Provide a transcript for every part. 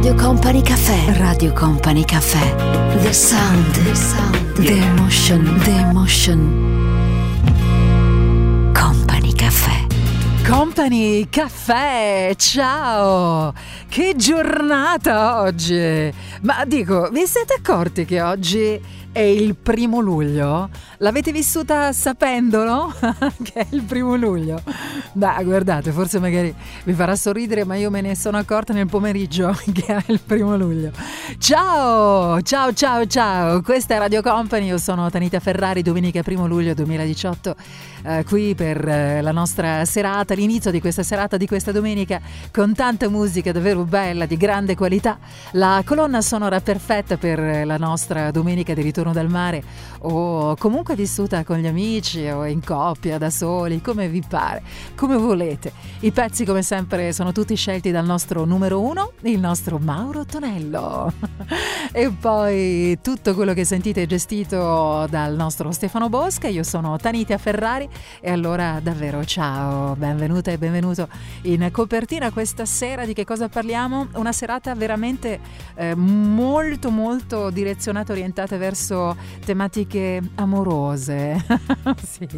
Radio Company Caffè. Radio Company Caffè. The sound. The sound. The emotion. The emotion. Company Caffè. Company Caffè, ciao! Che giornata oggi! Ma dico, vi siete accorti che oggi è il primo luglio? L'avete vissuta sapendolo? che è il primo luglio? Beh, guardate, forse magari vi farà sorridere, ma io me ne sono accorta nel pomeriggio che è il primo luglio. Ciao, ciao, ciao, ciao! Questa è Radio Company, io sono Tanita Ferrari, domenica 1 luglio 2018, eh, qui per eh, la nostra serata, l'inizio di questa serata, di questa domenica, con tanta musica davvero bella, di grande qualità. La colonna sonora perfetta per la nostra domenica di ritorno dal mare o comunque vissuta con gli amici o in coppia, da soli, come vi pare, come volete. I pezzi come sempre sono tutti scelti dal nostro numero uno, il nostro Mauro Tonello. e poi tutto quello che sentite è gestito dal nostro Stefano Bosca, io sono Tanitia Ferrari e allora davvero ciao, benvenuta e benvenuto in copertina questa sera di che cosa parliamo? Una serata veramente eh, molto molto direzionata, orientata verso tematiche amorose. sì.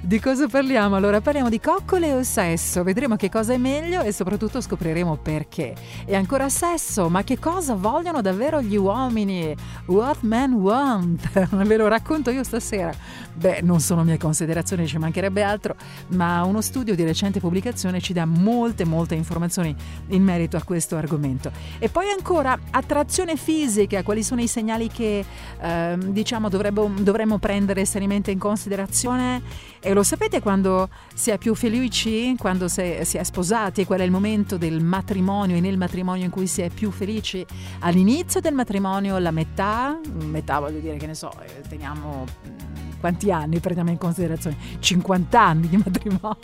Di cosa parliamo? Allora parliamo di coccole o sesso, vedremo che cosa è meglio e soprattutto scopriremo perché. E ancora sesso, ma che cosa vogliono davvero gli uomini? What men want? Ve lo racconto io stasera. Beh, non sono mie considerazioni, ci mancherebbe altro, ma uno studio di recente pubblicazione ci dà molte molte informazioni in merito a questo argomento. E poi ancora attrazione fisica, quali sono i segnali che eh, diciamo dovremmo prendere seriamente in considerazione? E lo sapete quando si è più felici, quando si è, si è sposati, qual è il momento del matrimonio e nel matrimonio in cui si è più felici? All'inizio del matrimonio, la metà, metà voglio dire che ne so, eh, teniamo quanti anni prendiamo in considerazione? 50 anni di matrimonio.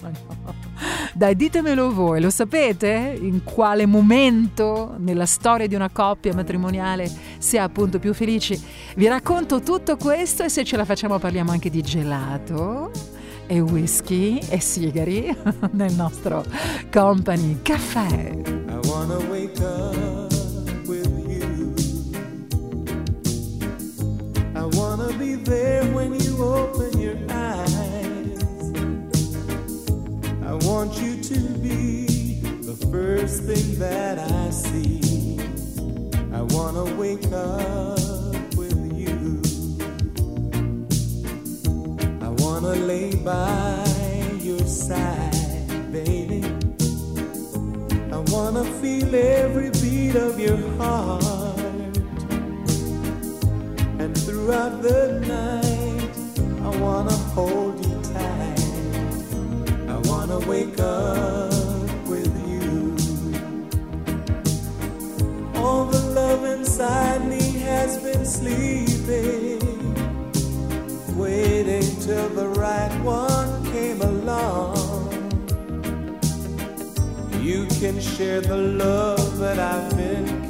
Dai, ditemelo voi, lo sapete? In quale momento nella storia di una coppia matrimoniale si è appunto più felici? Vi racconto tutto questo e se ce la facciamo parliamo anche di gelato e whisky e sigari nel nostro company caffè. I wanna wake up. I wanna be there when you open your eyes. I want you to be the first thing that I see. I wanna wake up with you. I wanna lay by your side, baby. I wanna feel every beat of your heart. And throughout the night, I wanna hold you tight. I wanna wake up with you. All the love inside me has been sleeping, waiting till the right one came along. You can share the love that I've been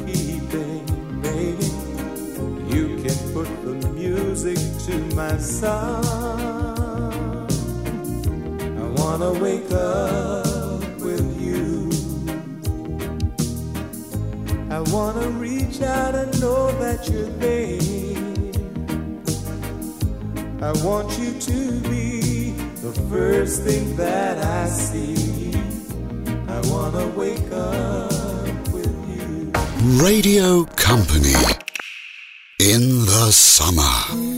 put the music to my. I wanna wake up with you. I wanna reach out and know that you're there. I want you to be the first thing that I see. I wanna wake up with you. Radio Company 咱们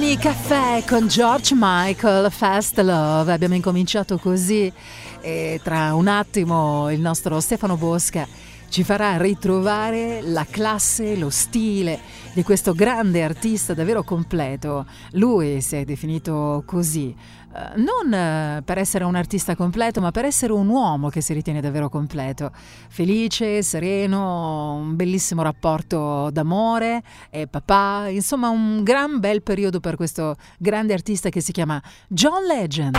Company Caffè con George Michael, Fast Love. Abbiamo incominciato così e tra un attimo il nostro Stefano Bosca ci farà ritrovare la classe, lo stile di questo grande artista davvero completo. Lui si è definito così, non eh, per essere un artista completo, ma per essere un uomo che si ritiene davvero completo. Felice, sereno, un bellissimo rapporto d'amore, e papà, insomma un gran bel periodo per questo grande artista che si chiama John Legend.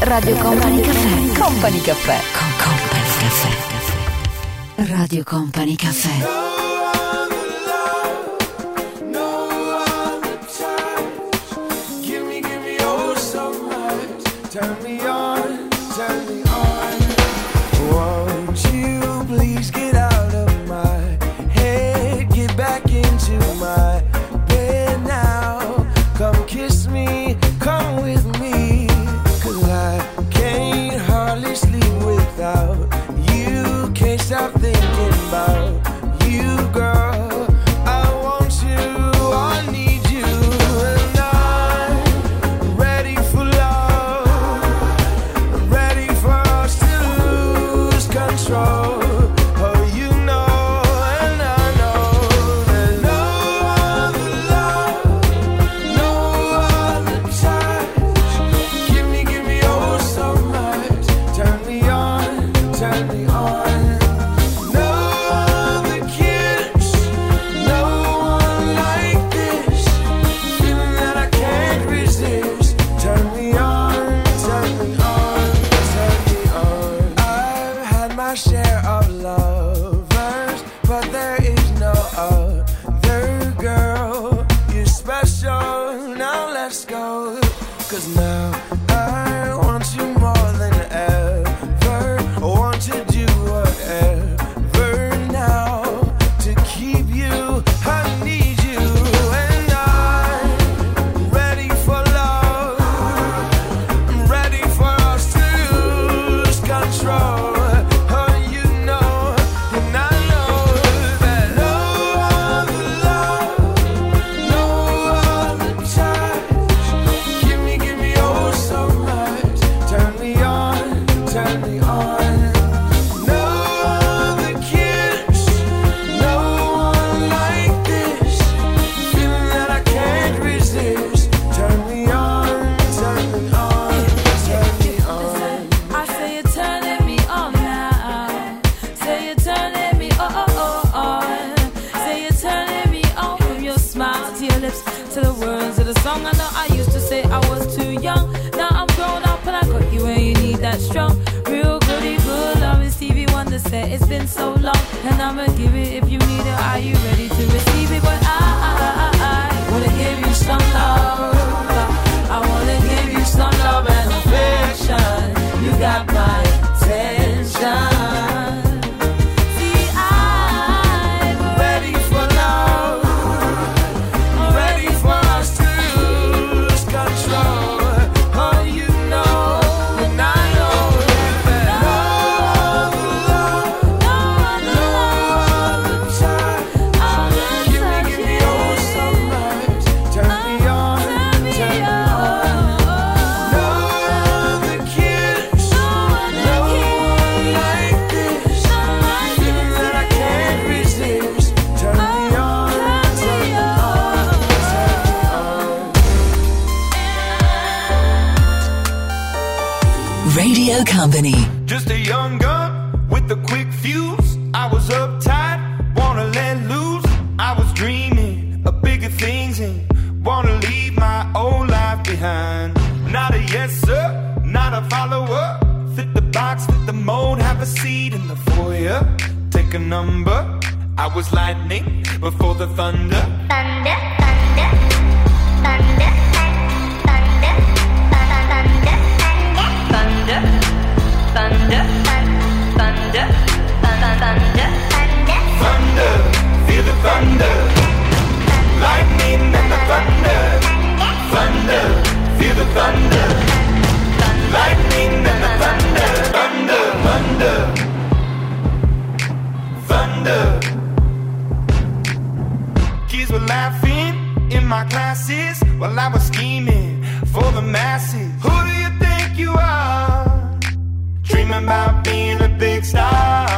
Radio Company Caffè. Company Caffè. Con Company Caffè. Radio Company Caffè. turn me classes while I was scheming for the masses. Who do you think you are? Dreaming about being a big star.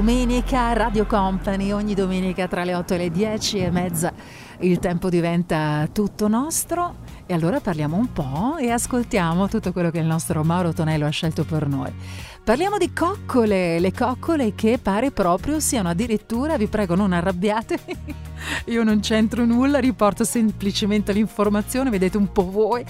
domenica Radio Company, ogni domenica tra le 8 e le 10 e mezza il tempo diventa tutto nostro e allora parliamo un po' e ascoltiamo tutto quello che il nostro Mauro Tonello ha scelto per noi. Parliamo di coccole, le coccole che pare proprio siano addirittura, vi prego non arrabbiatevi, io non c'entro nulla, riporto semplicemente l'informazione, vedete un po' voi,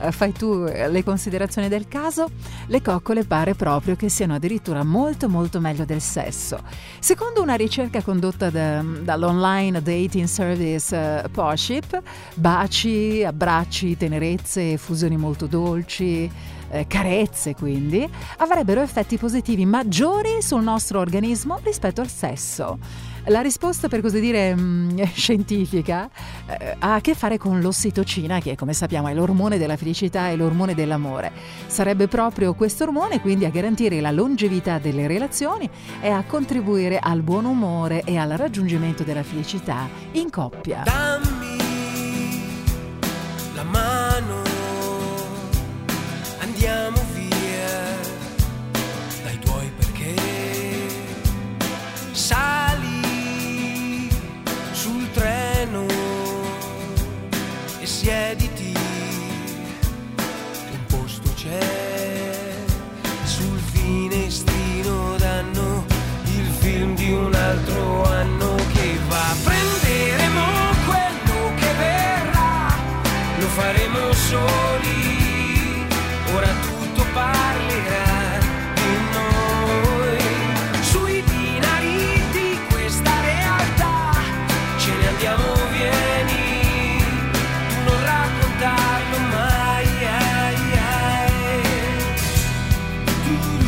eh, fai tu eh, le considerazioni del caso, le coccole pare proprio che siano addirittura molto molto meglio del sesso. Secondo una ricerca condotta da- dall'online dating service eh, Parship, baci, abbracci, tenerezze, fusioni molto dolci, eh, carezze quindi, avrebbero effetti positivi maggiori sul nostro organismo rispetto al sesso. La risposta, per così dire, mm, scientifica eh, ha a che fare con l'ossitocina, che come sappiamo è l'ormone della felicità e l'ormone dell'amore. Sarebbe proprio questo ormone quindi a garantire la longevità delle relazioni e a contribuire al buon umore e al raggiungimento della felicità in coppia. Dammi andiamo via dai tuoi perché. Sali sul treno e siediti, un posto c'è sul finestrino danno il film di un altro anno do, do.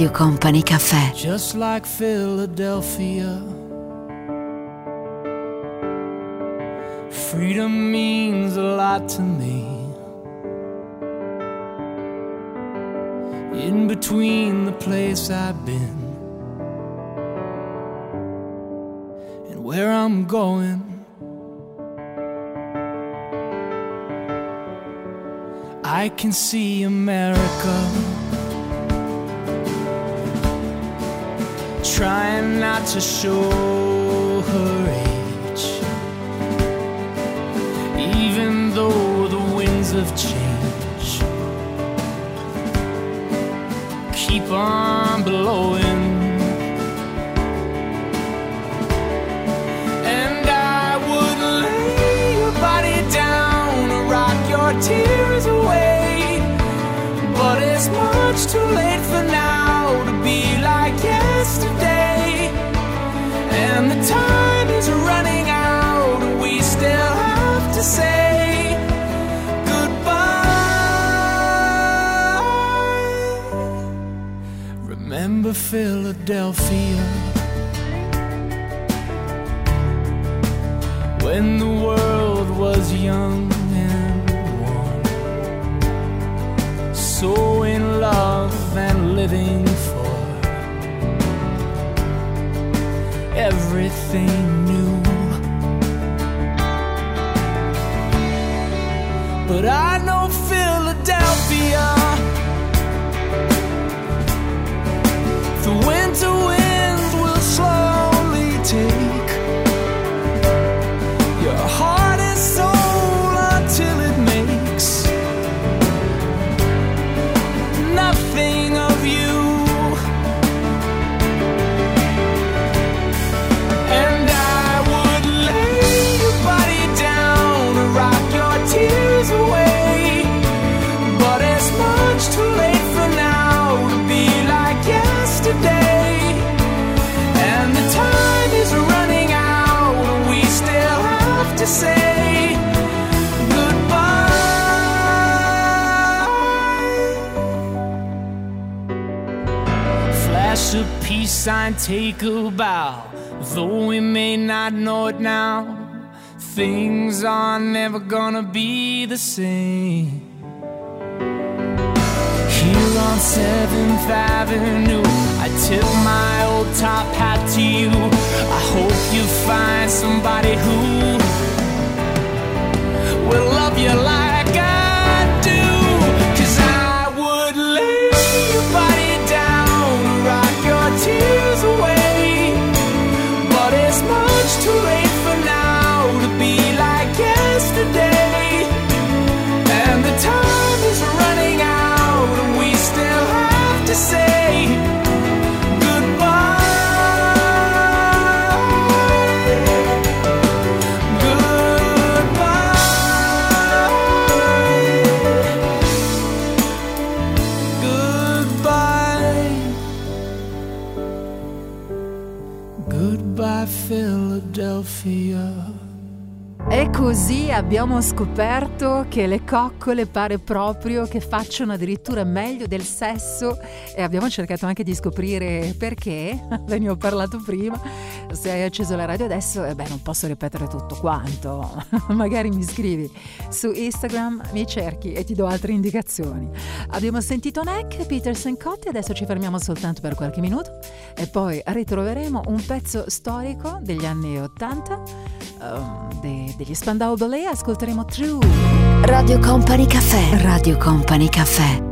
Radio Company Caffè. Just like Philadelphia. Freedom means a lot to me. In between the place I've been and where I'm going. I can see but I know Philadelphia. sign, take a bow. Though we may not know it now, things are never gonna be the same. Here on 7th Avenue, I tip my old top hat to you. I hope you find somebody who will love you like. Così abbiamo scoperto che le coccole pare proprio che facciano addirittura meglio del sesso e abbiamo cercato anche di scoprire perché, ve ne ho parlato prima, se hai acceso la radio adesso, eh beh non posso ripetere tutto quanto, magari mi scrivi su Instagram, mi cerchi e ti do altre indicazioni. Abbiamo sentito Neck, Peterson Cotti, adesso ci fermiamo soltanto per qualche minuto e poi ritroveremo un pezzo storico degli anni 80 um, ehm, de- degli spazi Spandau Ballet, ascolteremo True. Radio Company Caffè. Radio Company Caffè.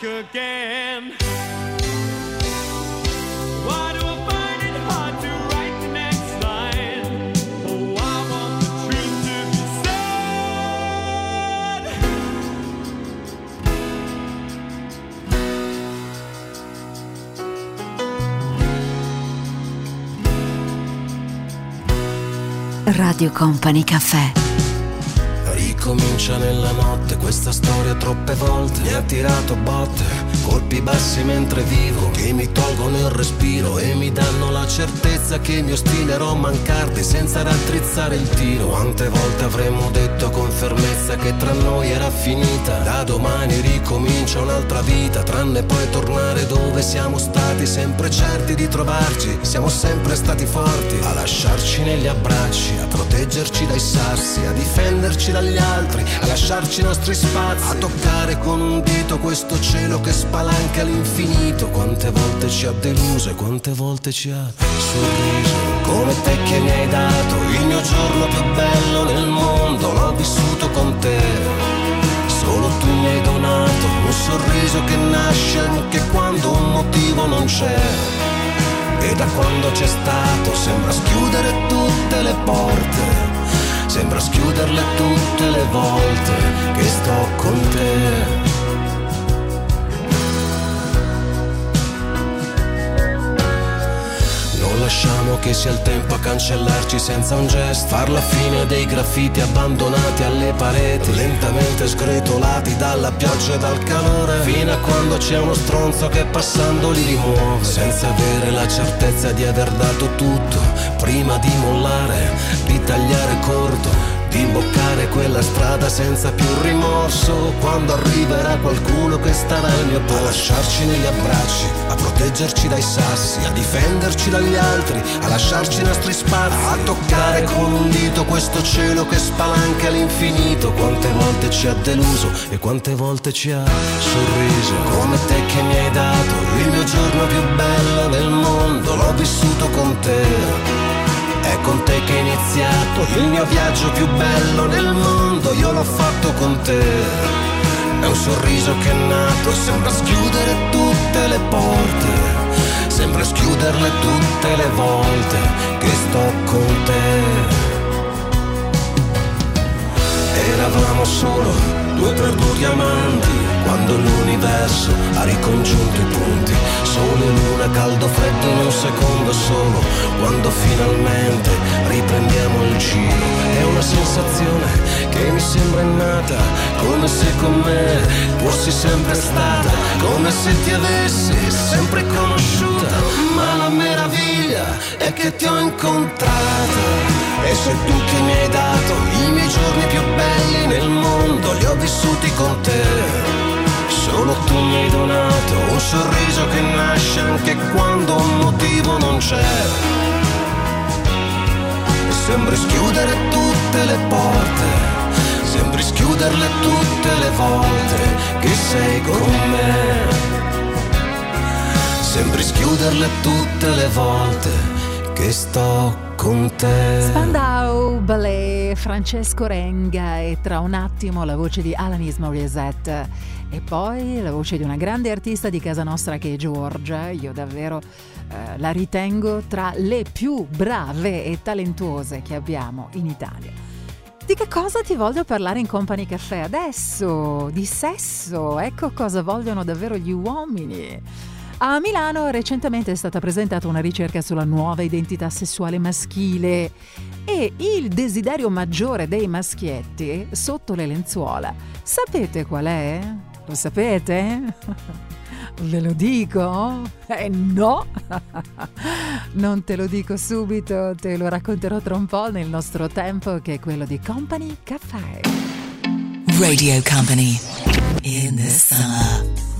Back again. Why do I find it hard to write the next line? Oh, I want the truth to be said. Radio Company Caffè. Ricomincia nella notte questa storia troppe volte Mi ha tirato botte, colpi bassi mentre vivo Che mi tolgono il respiro e mi danno la certezza che mi ostinerò a mancarti senza raddrizzare il tiro. Quante volte avremmo detto con fermezza che tra noi era finita. Da domani ricomincia un'altra vita, tranne poi tornare dove siamo stati, sempre certi di trovarci. Siamo sempre stati forti a lasciarci negli abbracci, a proteggerci dai sassi, a difenderci dagli altri, a lasciarci i nostri spazi, a toccare con un dito questo cielo che spalanca all'infinito. Quante volte ci ha deluso e quante volte ci ha sorriso. Come te che mi hai dato il mio giorno più bello nel mondo, l'ho vissuto con te. Solo tu mi hai donato un sorriso che nasce anche quando un motivo non c'è. E da quando c'è stato sembra schiudere tutte le porte. Sembra schiuderle tutte le volte che sto con te. Lasciamo che sia il tempo a cancellarci senza un gesto. Far la fine dei graffiti abbandonati alle pareti, lentamente sgretolati dalla pioggia e dal calore. Fino a quando c'è uno stronzo che passando li rimuove. Senza avere la certezza di aver dato tutto, prima di mollare, di tagliare corto. Di imboccare quella strada senza più rimorso. Quando arriverà qualcuno che starà al mio posto. A lasciarci negli abbracci, a proteggerci dai sassi A difenderci dagli altri, a lasciarci i nostri spazi. A toccare con un dito questo cielo che spalanca all'infinito Quante volte ci ha deluso e quante volte ci ha sorriso. Come te che mi hai dato il mio giorno più bello del mondo. L'ho vissuto con te è con te che è iniziato il mio viaggio più bello nel mondo, io l'ho fatto con te. È un sorriso che è nato, sembra schiudere tutte le porte, sembra schiuderle tutte le volte che sto con te. Eravamo solo due perduti amanti quando l'universo ha ricongiunto i punti. Sole luna, caldo, freddo in un secondo solo. Quando finalmente riprendiamo il giro. È una sensazione che mi sembra innata, come se con me fossi sempre stata, come se ti avessi sempre Ma la meraviglia è che ti ho incontrata. E sei tu che mi hai dato i miei giorni più belli nel mondo, li ho vissuti con te. Solo tu mi hai donato un sorriso che nasce anche quando un motivo non c'è. E sembri schiudere tutte le porte, sembri schiuderle tutte le volte che sei con me. Sembri schiuderle tutte le volte che sto con te. Spandau Ballet, Francesco Renga e tra un attimo la voce di Alanis Morissette e poi la voce di una grande artista di casa nostra che è Giorgia, io davvero eh, la ritengo tra le più brave e talentuose che abbiamo in Italia. Di che cosa ti voglio parlare in Company Caffè adesso? Di sesso, ecco cosa vogliono davvero gli uomini. A Milano recentemente è stata presentata una ricerca sulla nuova identità sessuale maschile e il desiderio maggiore dei maschietti sotto le lenzuola. Sapete qual è? Lo sapete? Ve lo dico? Eh no! non te lo dico subito, te lo racconterò tra un po' nel nostro tempo che è quello di Company Caffè. Radio Company in the summer.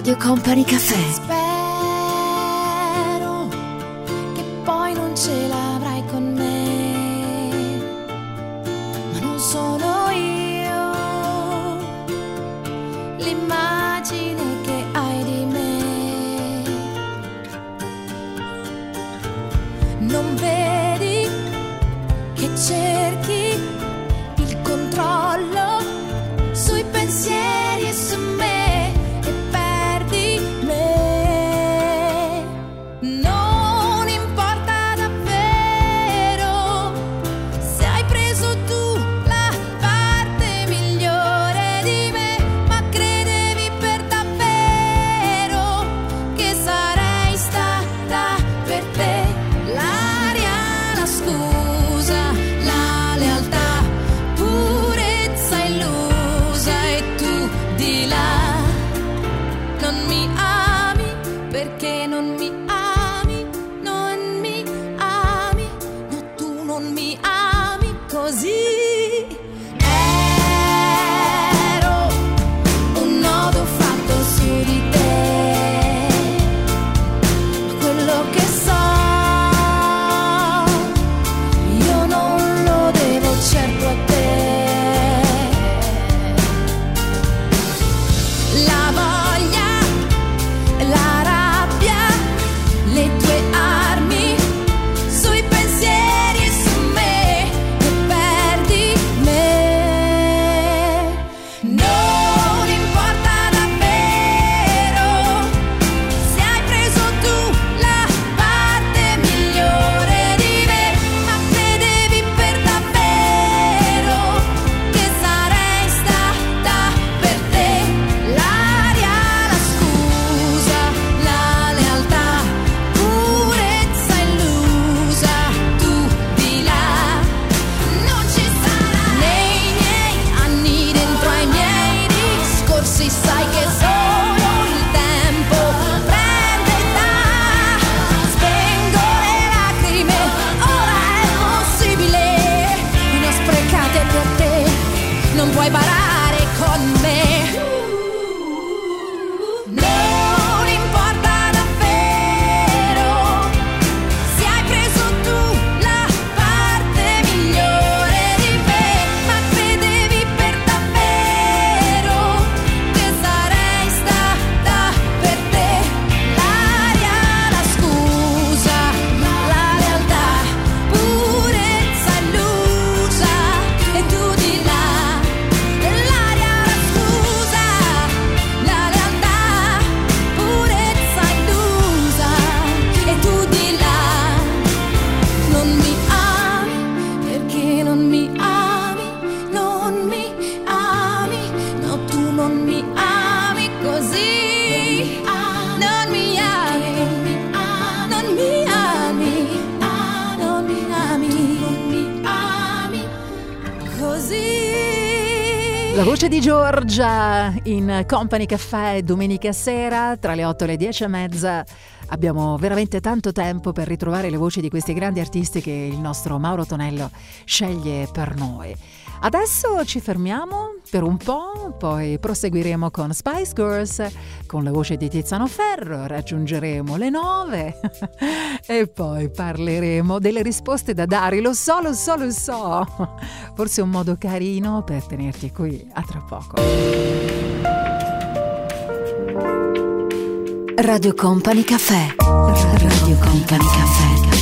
Radio Company Caffè. Viaggia in Company Caffè domenica sera tra le 8 e le 10 e mezza. Abbiamo veramente tanto tempo per ritrovare le voci di questi grandi artisti che il nostro Mauro Tonello sceglie per noi. Adesso ci fermiamo per un po', poi proseguiremo con Spice Girls, con la voce di Tiziano Ferro, raggiungeremo le nove e poi parleremo delle risposte da dare, lo so, lo so, lo so. Forse un modo carino per tenerti qui a tra poco. Radio Company Caffè. Radio Company Caffè.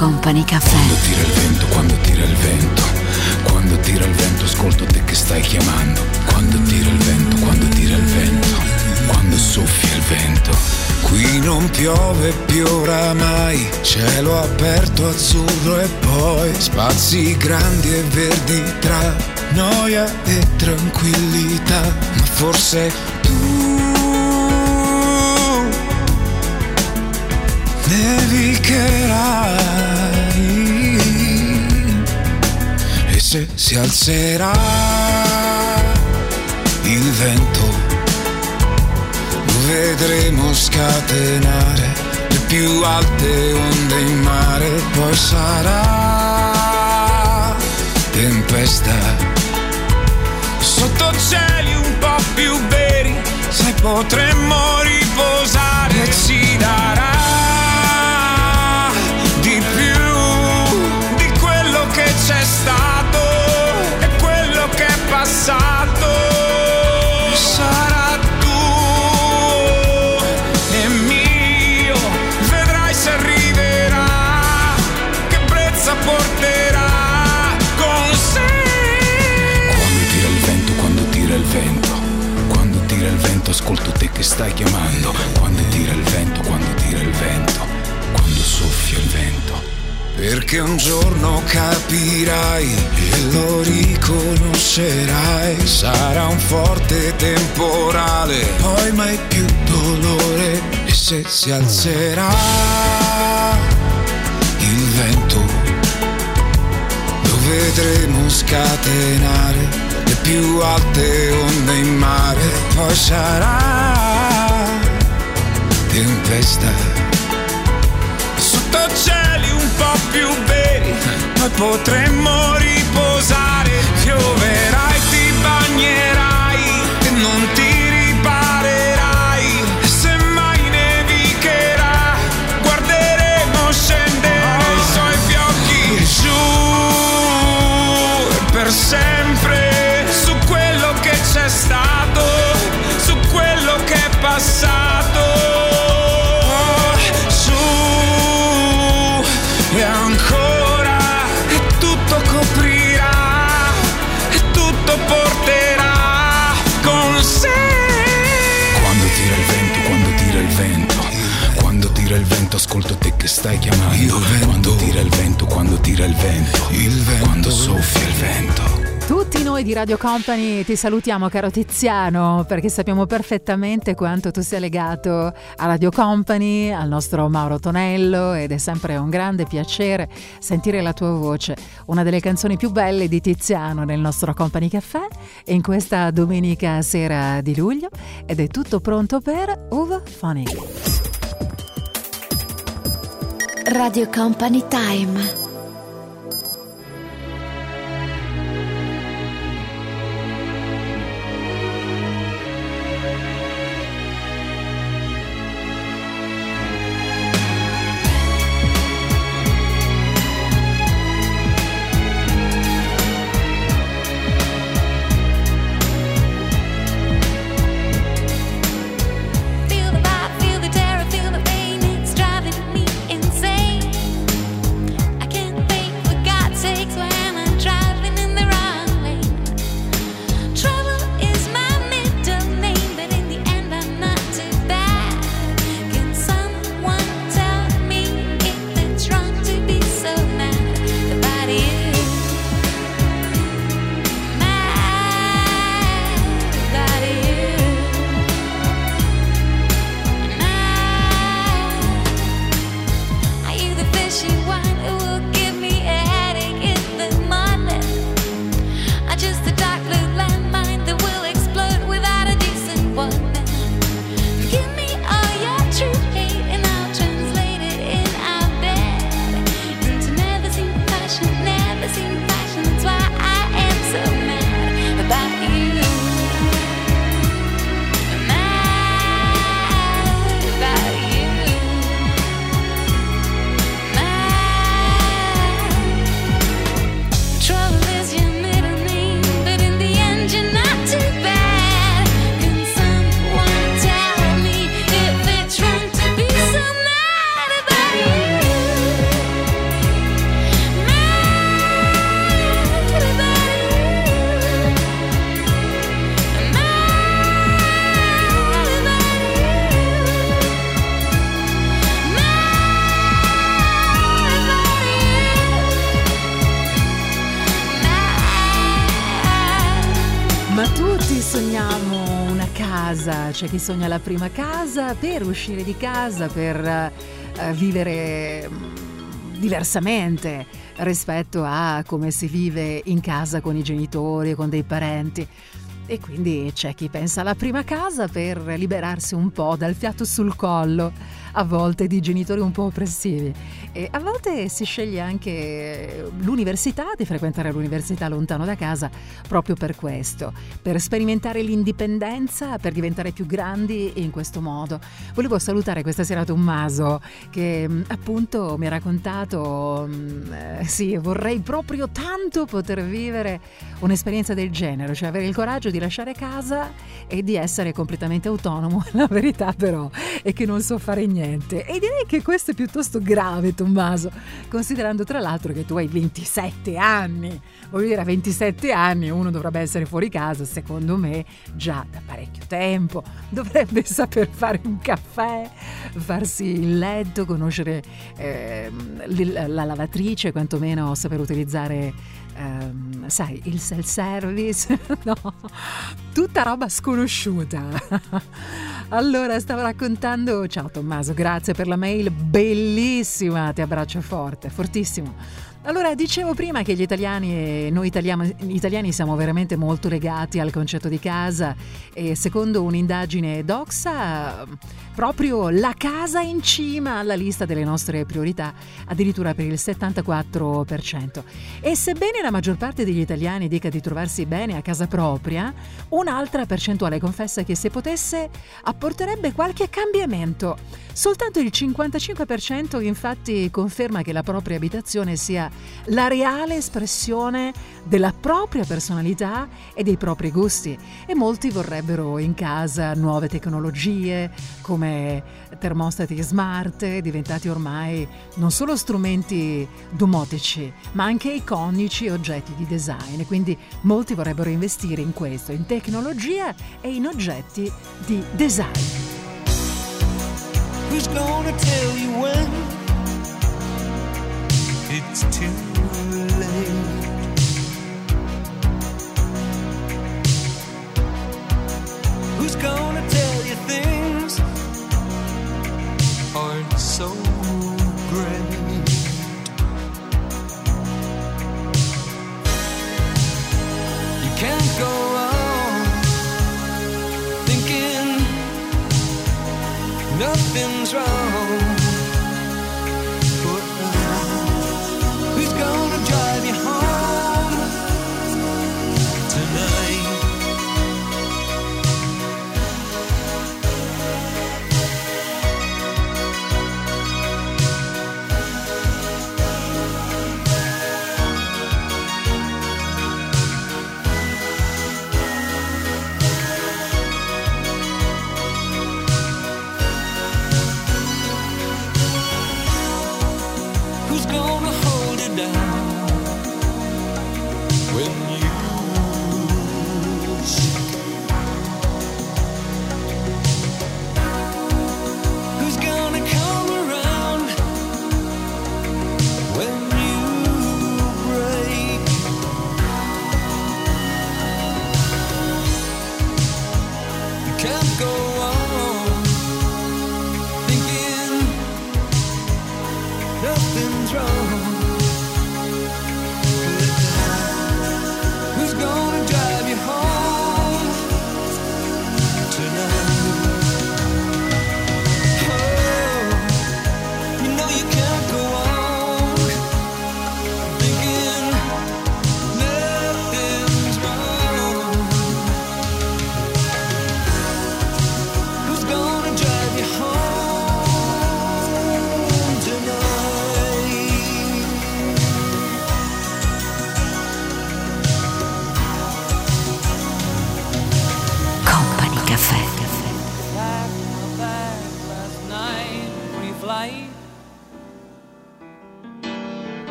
Company Caffè. Quando tira il vento, quando tira il vento, quando tira il vento, ascolto te che stai chiamando. Quando tira il vento, quando tira il vento, quando soffia il vento. Qui non piove più oramai, cielo aperto azzurro e poi spazi grandi e verdi tra noia e tranquillità, ma forse tu nevicherai si alzerà il vento. Vedremo scatenare le più alte onde in mare, poi sarà tempesta. Sotto cieli un po' più veri, se potremmo riposare, ci darà di più di quello che c'è stato passato. Sarà tuo e mio, vedrai se arriverà, che brezza porterà con sé. Quando tira il vento, quando tira il vento, quando tira il vento, ascolto te che stai chiamando. Quando tira il vento, quando tira il vento, quando soffia il vento. Perché un giorno capirai e lo riconoscerai. Sarà un forte temporale, poi mai più dolore. E se si alzerà il vento, lo vedremo scatenare le più alte onde in mare. Poi sarà tempesta sotto cieli un po' più veri, poi potremmo riposare, pioverai, ti bagnerai non ti riparerai, se mai nevicherà, guarderemo scendere i suoi fiocchi giù il vento, ascolto te che stai chiamando. Quando tira il vento, quando tira il vento, quando soffia il vento. Tutti noi di Radio Company ti salutiamo caro Tiziano perché sappiamo perfettamente quanto tu sia legato a Radio Company, al nostro Mauro Tonello ed è sempre un grande piacere sentire la tua voce, una delle canzoni più belle di Tiziano nel nostro Company Caffè in questa domenica sera di luglio ed è tutto pronto per Uva Funny. Radio Company Time. C'è chi sogna la prima casa per uscire di casa, per eh, vivere mm, diversamente rispetto a come si vive in casa con i genitori, con dei parenti. E quindi c'è chi pensa alla prima casa per liberarsi un po' dal fiato sul collo, a volte di genitori un po' oppressivi. E a volte si sceglie anche l'università, di frequentare l'università lontano da casa, proprio per questo, per sperimentare l'indipendenza, per diventare più grandi in questo modo. Volevo salutare questa sera Tommaso che mh, appunto mi ha raccontato, mh, eh, sì, vorrei proprio tanto poter vivere un'esperienza del genere, cioè avere il coraggio di lasciare casa e di essere completamente autonomo. La verità però è che non so fare niente e direi che questo è piuttosto grave Tommaso, considerando tra l'altro che tu hai 27 anni. Voglio dire, a 27 anni uno dovrebbe essere fuori casa, secondo me, già da parecchio tempo. Dovrebbe saper fare un caffè, farsi il letto, conoscere l- la lavatrice, quantomeno saper utilizzare ehm, sai, il self-service, no, tutta roba sconosciuta. Allora, stavo raccontando, ciao Tommaso, grazie per la mail bellissima, ti abbraccio forte, fortissimo. Allora, dicevo prima che gli italiani e noi italiani, italiani siamo veramente molto legati al concetto di casa e secondo un'indagine Doxa proprio la casa in cima alla lista delle nostre priorità, addirittura per il 74%. E sebbene la maggior parte degli italiani dica di trovarsi bene a casa propria, un'altra percentuale confessa che se potesse apporterebbe qualche cambiamento. Soltanto il 55% infatti conferma che la propria abitazione sia la reale espressione della propria personalità e dei propri gusti e molti vorrebbero in casa nuove tecnologie come termostati smart diventati ormai non solo strumenti domotici ma anche iconici oggetti di design quindi molti vorrebbero investire in questo, in tecnologia e in oggetti di design. Who's gonna tell you when it's too late? Who's gonna tell you things aren't so great? You can't go on nothing's wrong. Who's gonna drive you home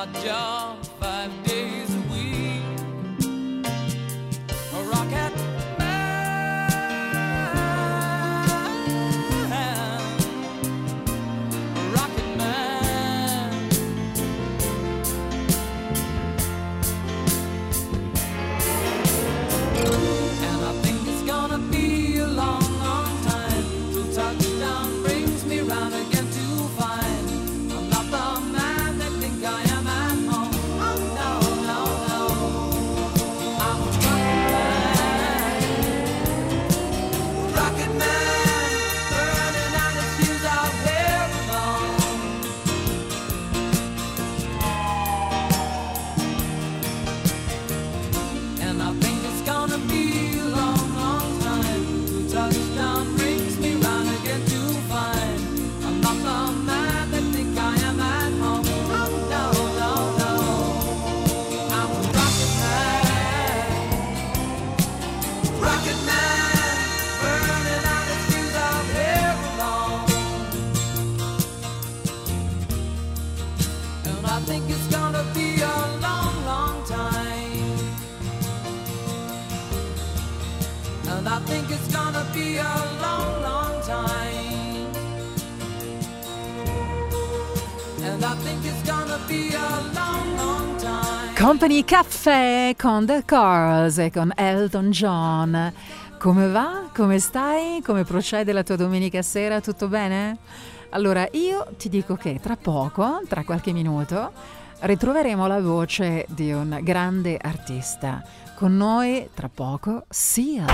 my job. Company Caffè con The Cars e con Elton John. Come va? Come stai? Come procede la tua domenica sera? Tutto bene? Allora, io ti dico che tra poco, tra qualche minuto, ritroveremo la voce di un grande artista. Con noi, tra poco, Sia.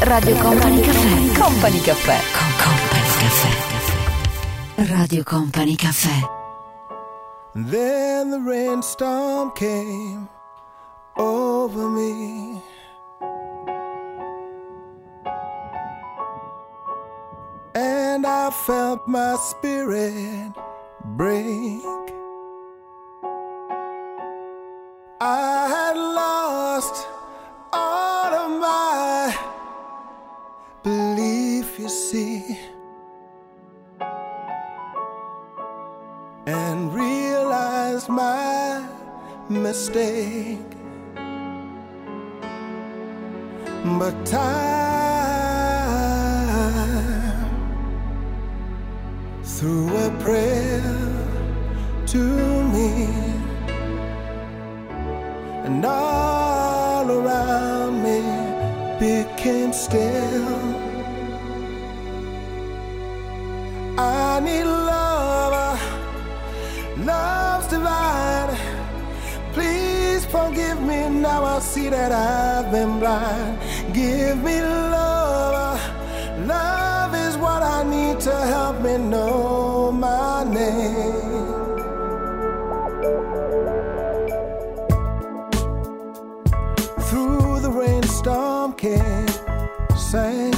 Radio Company Caffè. Company Caffè. Con Company Caffè. Radio Company Caffè. Then the rainstorm came over me. And I felt my spirit break. I had lost all of my belief, you see. and realize my mistake. But time through a prayer to me and all around me became still. I need love. Love's divine. Please forgive me now. I see that I've been blind. Give me love. Love is what I need to help me know my name. Through the rainstorm came, sang.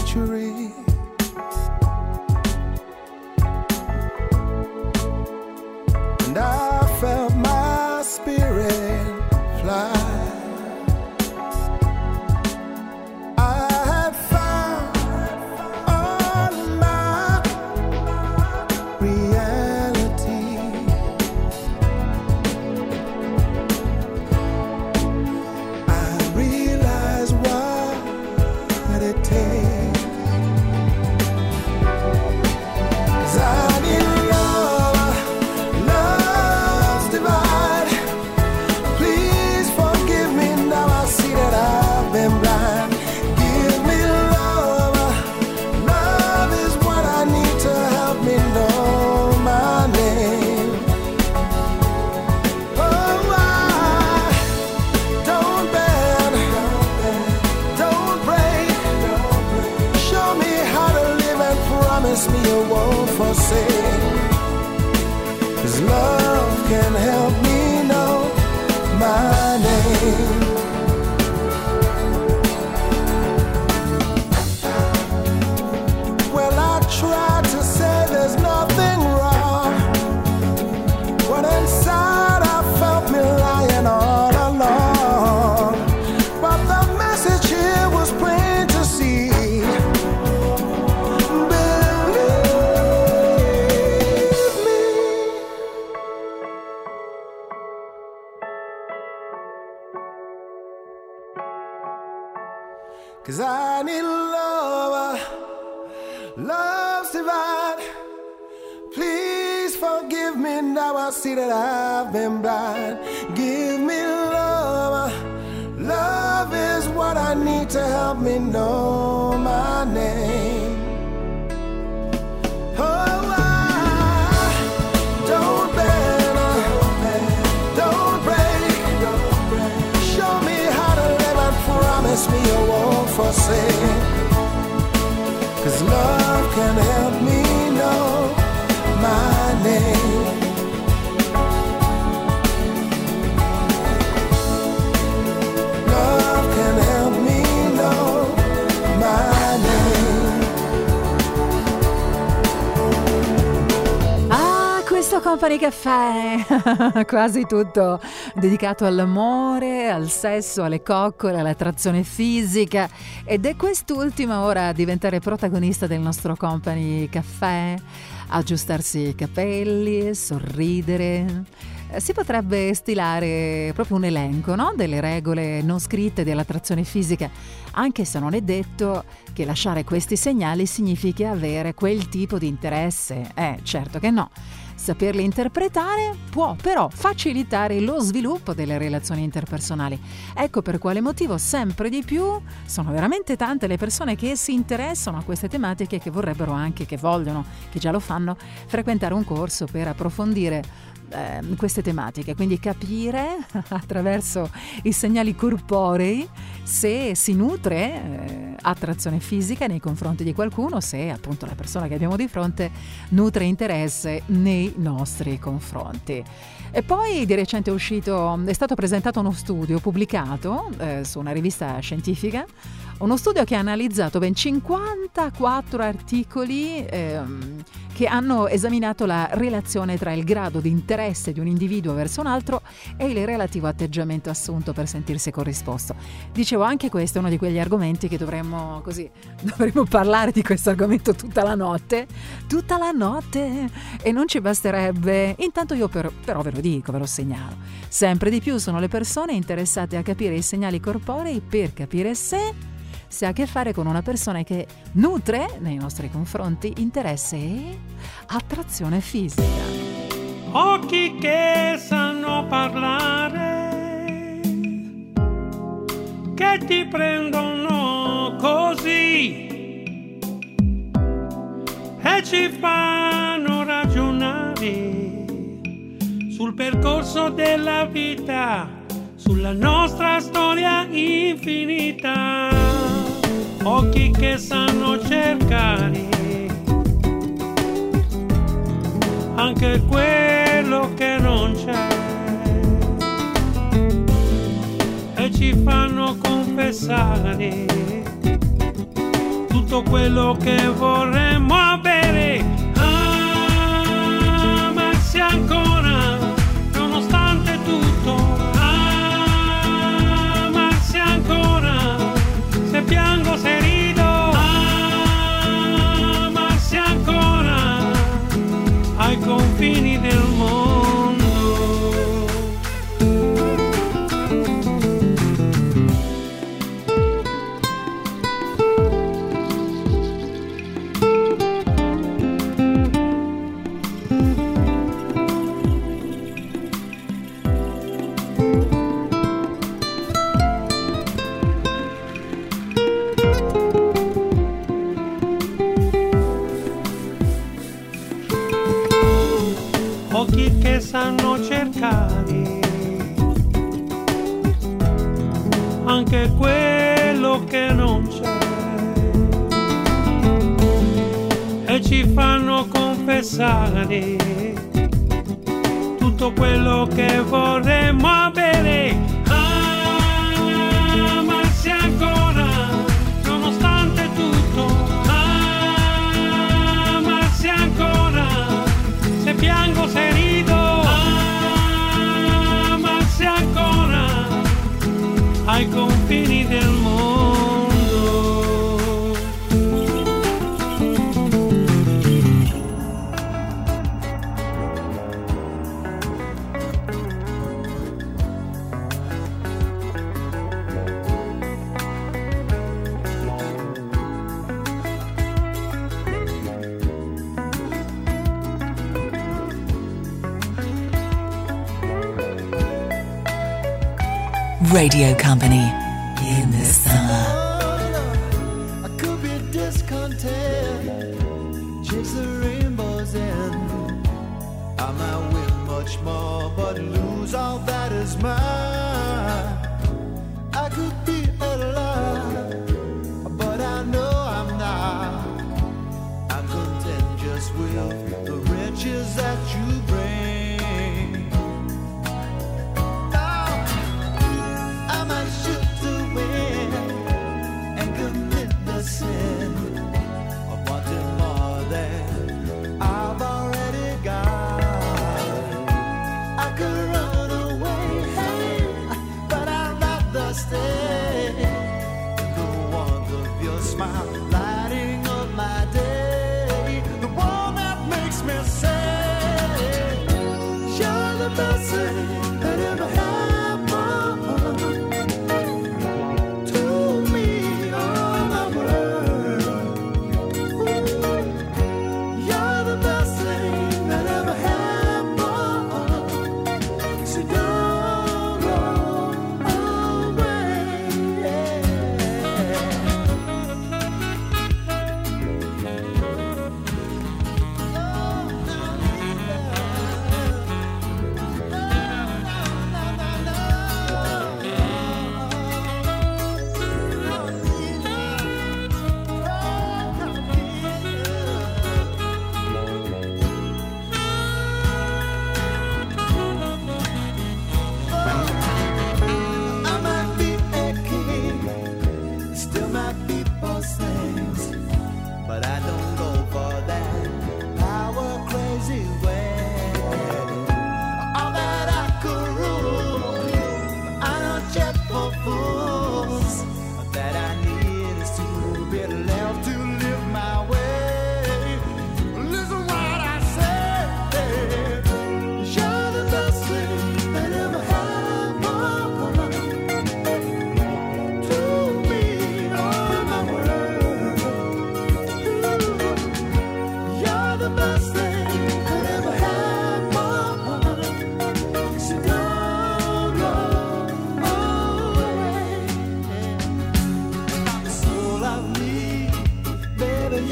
Cause I need love, uh, love's divine. Please forgive me now. I see that I've been blind. Give me love. Uh, love is what I need to help me know my name. Won't. Cause love can Company Caffè, quasi tutto dedicato all'amore, al sesso, alle coccole, all'attrazione fisica ed è quest'ultima ora a diventare protagonista del nostro Company Caffè, aggiustarsi i capelli, sorridere. Eh, Si potrebbe stilare proprio un elenco no? delle regole non scritte dell'attrazione fisica, anche se non è detto che lasciare questi segnali significhi avere quel tipo di interesse. Eh, certo che no. Saperli interpretare può però facilitare lo sviluppo delle relazioni interpersonali. Ecco per quale motivo sempre di più sono veramente tante le persone che si interessano a queste tematiche che vorrebbero anche, che vogliono, che già lo fanno, frequentare un corso per approfondire eh, queste tematiche, quindi capire attraverso i segnali corporei se si nutre eh, attrazione fisica nei confronti di qualcuno, se appunto la persona che abbiamo di fronte nutre interesse nei nostri confronti. E poi di recente è uscito, è stato presentato uno studio pubblicato eh, su una rivista scientifica, uno studio che ha analizzato ben 54 articoli ehm, che hanno esaminato la relazione tra il grado di interesse di un individuo verso un altro e il relativo atteggiamento assunto per sentirsi corrisposto. Dicevo, anche questo è uno di quegli argomenti che dovremmo così, dovremmo parlare di questo argomento tutta la notte, tutta la notte e non ci basterebbe. Intanto io per- però ve lo dico, ve lo segnalo. Sempre di più sono le persone interessate a capire i segnali corporei per capire se se ha a che fare con una persona che nutre nei nostri confronti interesse e attrazione fisica. Occhi che sanno parlare, che ti prendono così e ci fanno ragionare sul percorso della vita sulla nostra storia infinita. Occhi che sanno cercare anche quello che non c'è e ci fanno confessare tutto quello che vorremmo avere. Amarsi ancora.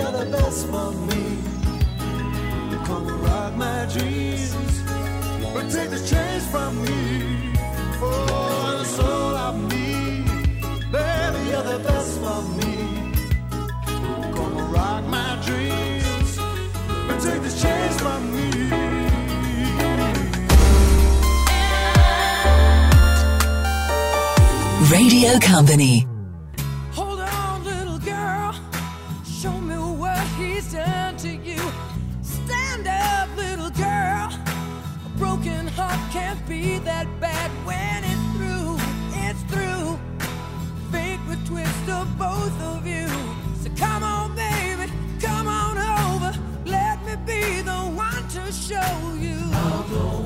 you're the best for me. Come and rock my dreams, but take the chains from me. For oh, the soul of me, baby, you're the best for me. Come and rock my dreams, but take the chains from me. Radio Company. Show you.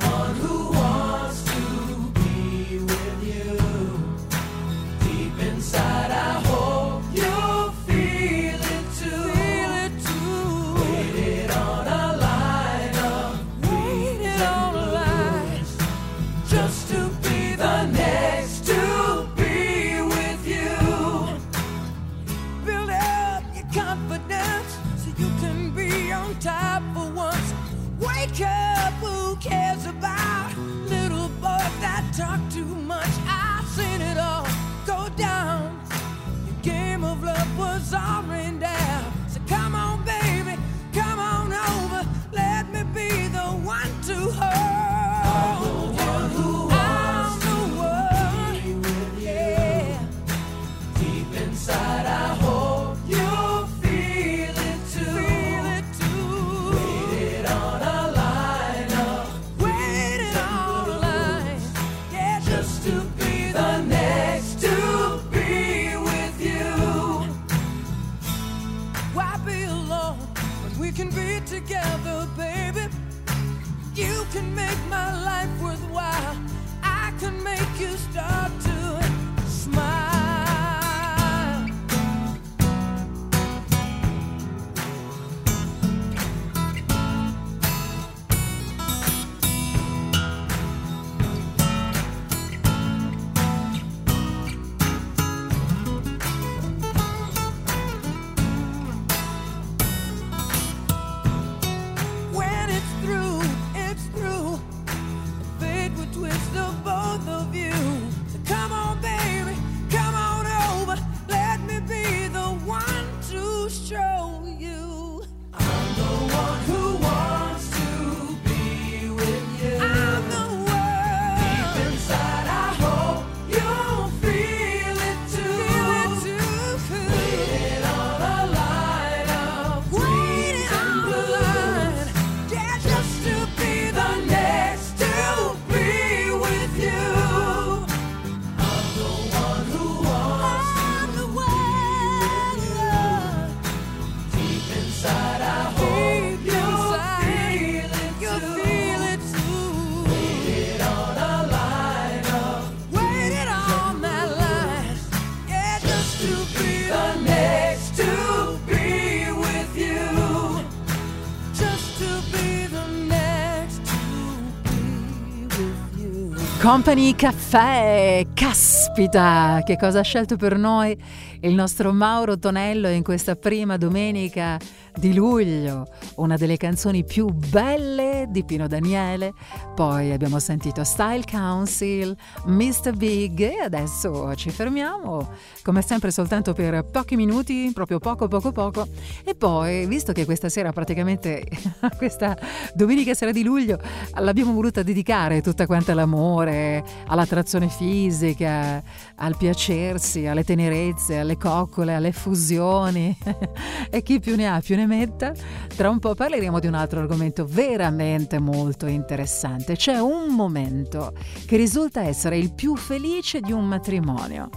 Company Caffè, caspita, che cosa ha scelto per noi il nostro Mauro Tonello in questa prima domenica di luglio, una delle canzoni più belle di Pino Daniele, poi abbiamo sentito Style Council, Mr. Big e adesso ci fermiamo, come sempre soltanto per pochi minuti, proprio poco poco poco, e poi visto che questa sera praticamente, questa domenica sera di luglio, l'abbiamo voluta dedicare tutta quanta all'amore, all'attrazione fisica, al piacersi, alle tenerezze, alle coccole, alle fusioni e chi più ne ha più ne metta. Tra un po' parleremo di un altro argomento veramente molto interessante. C'è un momento che risulta essere il più felice di un matrimonio.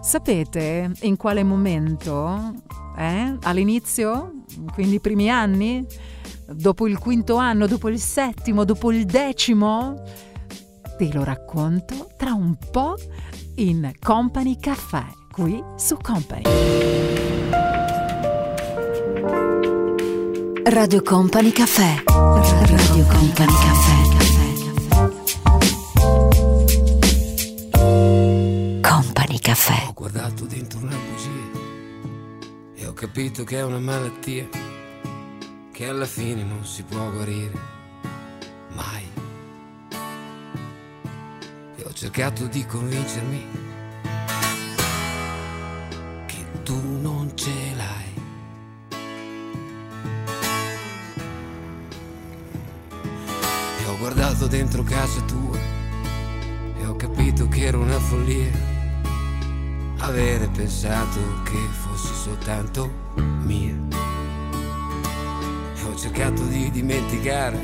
Sapete in quale momento? Eh? All'inizio? Quindi i primi anni? Dopo il quinto anno? Dopo il settimo? Dopo il decimo? Te lo racconto tra un po' in Company Caffè, qui su Company. Radio Company Caffè. Radio Company Caffè. Caffè. Ho guardato dentro una bugia e ho capito che è una malattia che alla fine non si può guarire mai. E ho cercato di convincermi che tu non ce l'hai. E ho guardato dentro casa tua e ho capito che era una follia avere pensato che fossi soltanto mia. E ho cercato di dimenticare,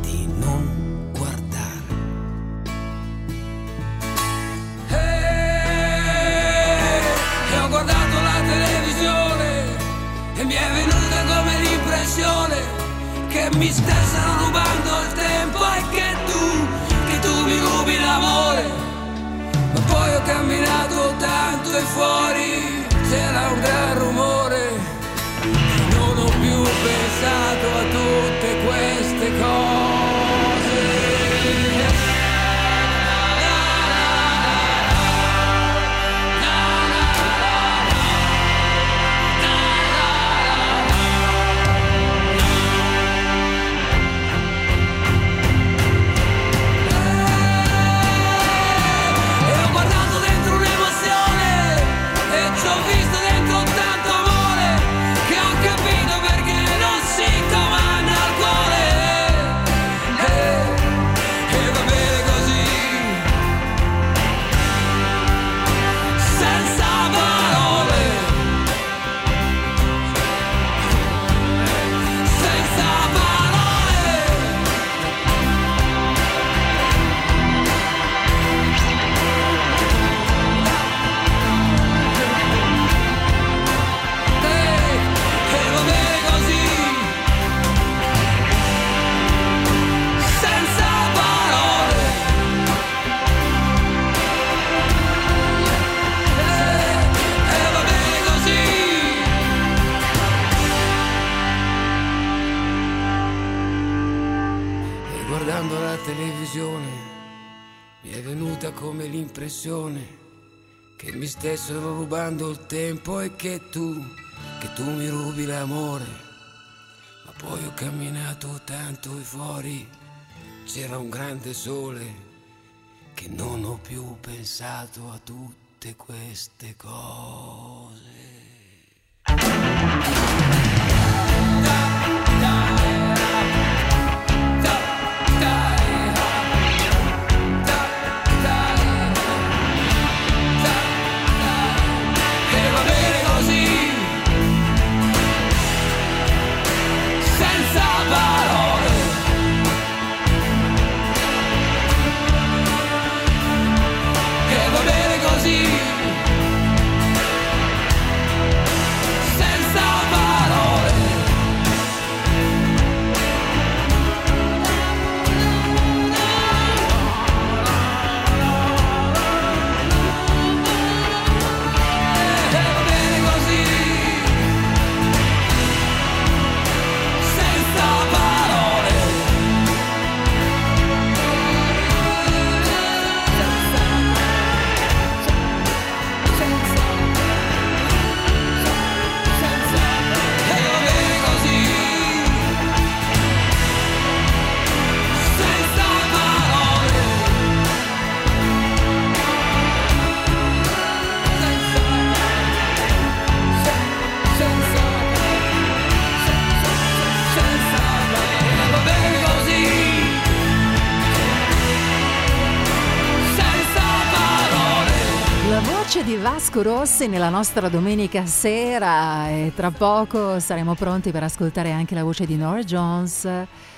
di non guardare. E ho guardato la televisione e mi è venuta come l'impressione che mi stessero rubando il tempo e che tu, che tu mi rubi l'amore. Poi ho camminato tanto e fuori c'era un gran rumore non ho più pensato a tutte queste cose. Come l'impressione che mi stessero rubando il tempo e che tu, che tu mi rubi l'amore. Ma poi ho camminato tanto e fuori c'era un grande sole che non ho più pensato a tutte queste cose. Rossi nella nostra domenica sera e tra poco saremo pronti per ascoltare anche la voce di Nora Jones.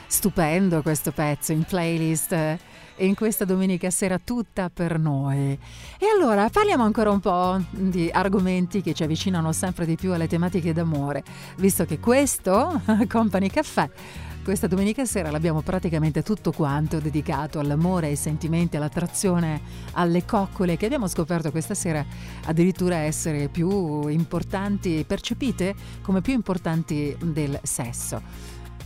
Stupendo questo pezzo in playlist e in questa domenica sera tutta per noi. E allora parliamo ancora un po' di argomenti che ci avvicinano sempre di più alle tematiche d'amore, visto che questo, Company Caffè, questa domenica sera l'abbiamo praticamente tutto quanto dedicato all'amore, ai sentimenti, all'attrazione, alle coccole che abbiamo scoperto questa sera addirittura essere più importanti, percepite come più importanti del sesso.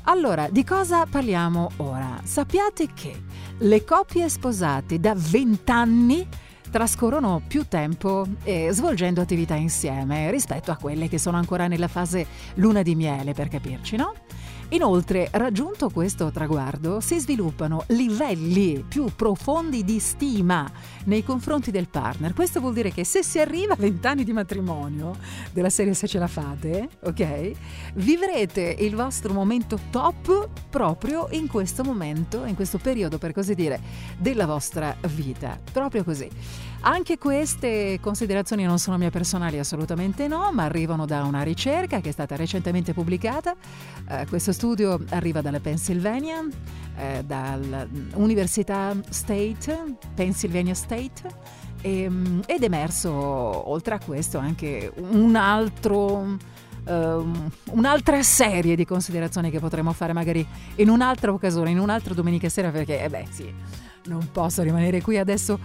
Allora, di cosa parliamo ora? Sappiate che le coppie sposate da 20 anni trascorrono più tempo eh, svolgendo attività insieme rispetto a quelle che sono ancora nella fase luna di miele, per capirci, no? Inoltre, raggiunto questo traguardo, si sviluppano livelli più profondi di stima nei confronti del partner. Questo vuol dire che se si arriva a 20 anni di matrimonio, della serie se ce la fate, ok? Vivrete il vostro momento top proprio in questo momento, in questo periodo, per così dire, della vostra vita. Proprio così. Anche queste considerazioni non sono mie personali, assolutamente no, ma arrivano da una ricerca che è stata recentemente pubblicata. Eh, questo studio arriva dalla Pennsylvania, eh, dall'Università State, Pennsylvania State, ehm, ed è emerso oltre a questo anche un altro ehm, un'altra serie di considerazioni che potremmo fare magari in un'altra occasione, in un'altra domenica sera, perché, eh beh, sì, non posso rimanere qui adesso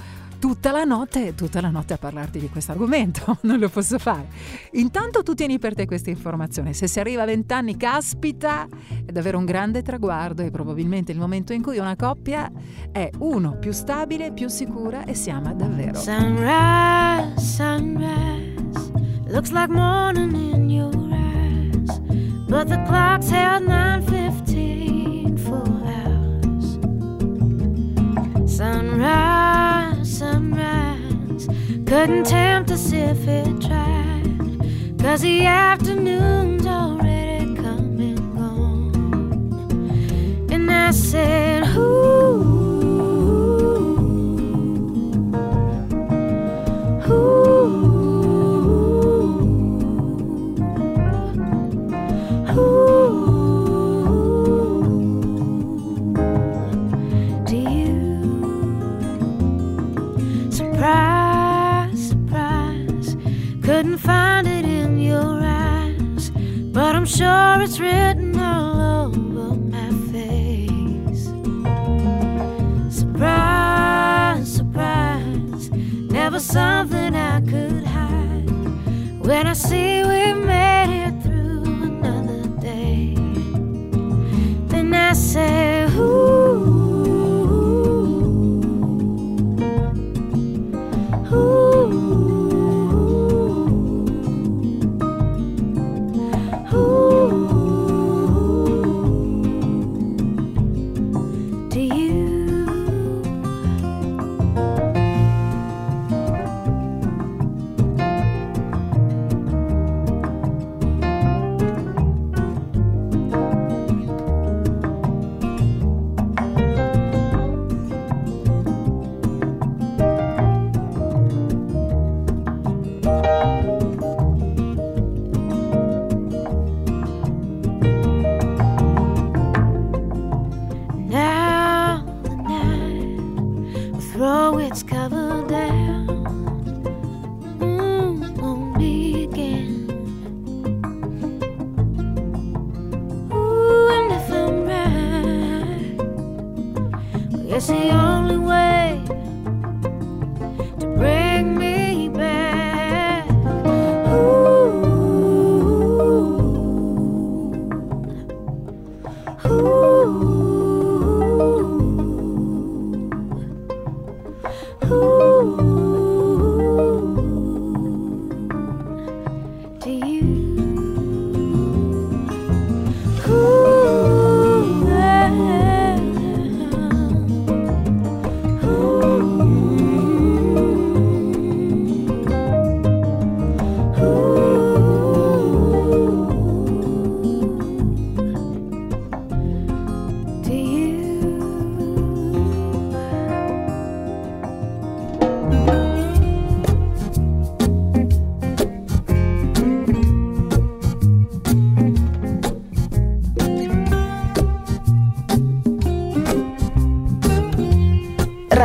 tutta la notte, tutta la notte a parlarti di questo argomento, non lo posso fare. Intanto tu tieni per te questa informazione, se si arriva a vent'anni, caspita, è davvero un grande traguardo e probabilmente il momento in cui una coppia è uno più stabile, più sicura e si ama davvero. Sunrise, sunrise, looks like morning in your eyes, but the clock's held 9:15 Sunrise, sunrise, couldn't tempt us if it tried, cause the afternoon's already come and gone. And I said, Ooh.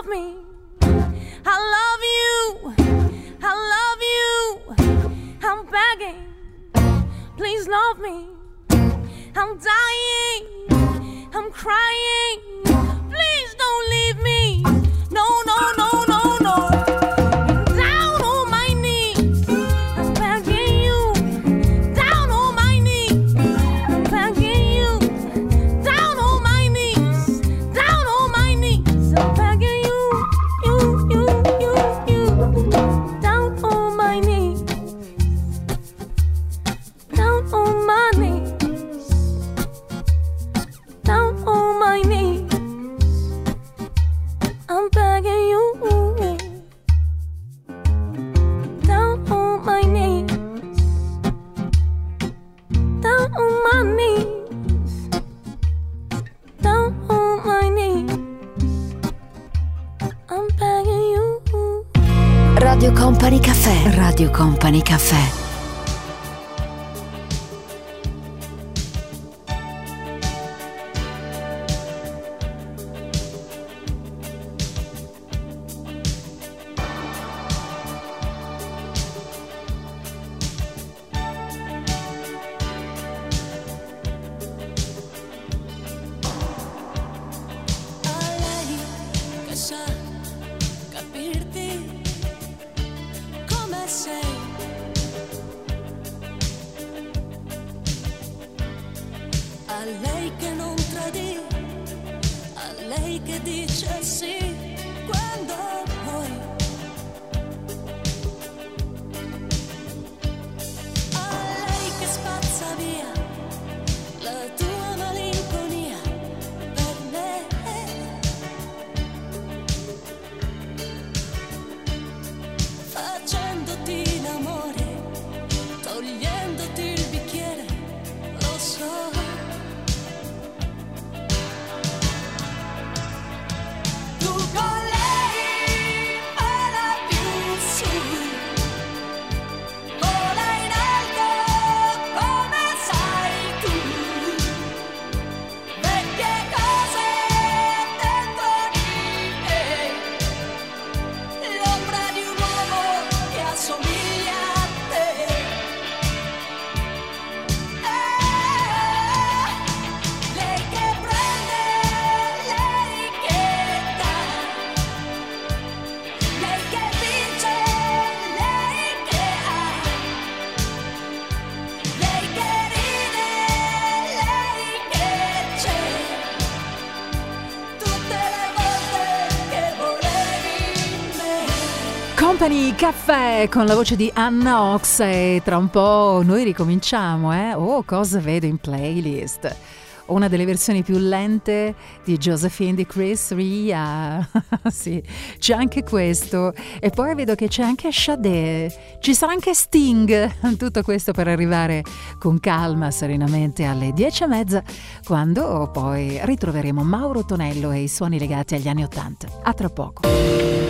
Love me. I love you, I love you, I'm begging, please love me. I'm dying, I'm crying, Caffè con la voce di Anna Ox e tra un po' noi ricominciamo, eh? Oh, cosa vedo in playlist? Una delle versioni più lente di Josephine di Chris Ria. sì, c'è anche questo. E poi vedo che c'è anche Sade. Ci sarà anche Sting. Tutto questo per arrivare con calma, serenamente alle dieci e mezza, quando poi ritroveremo Mauro Tonello e i suoni legati agli anni Ottanta. A tra poco.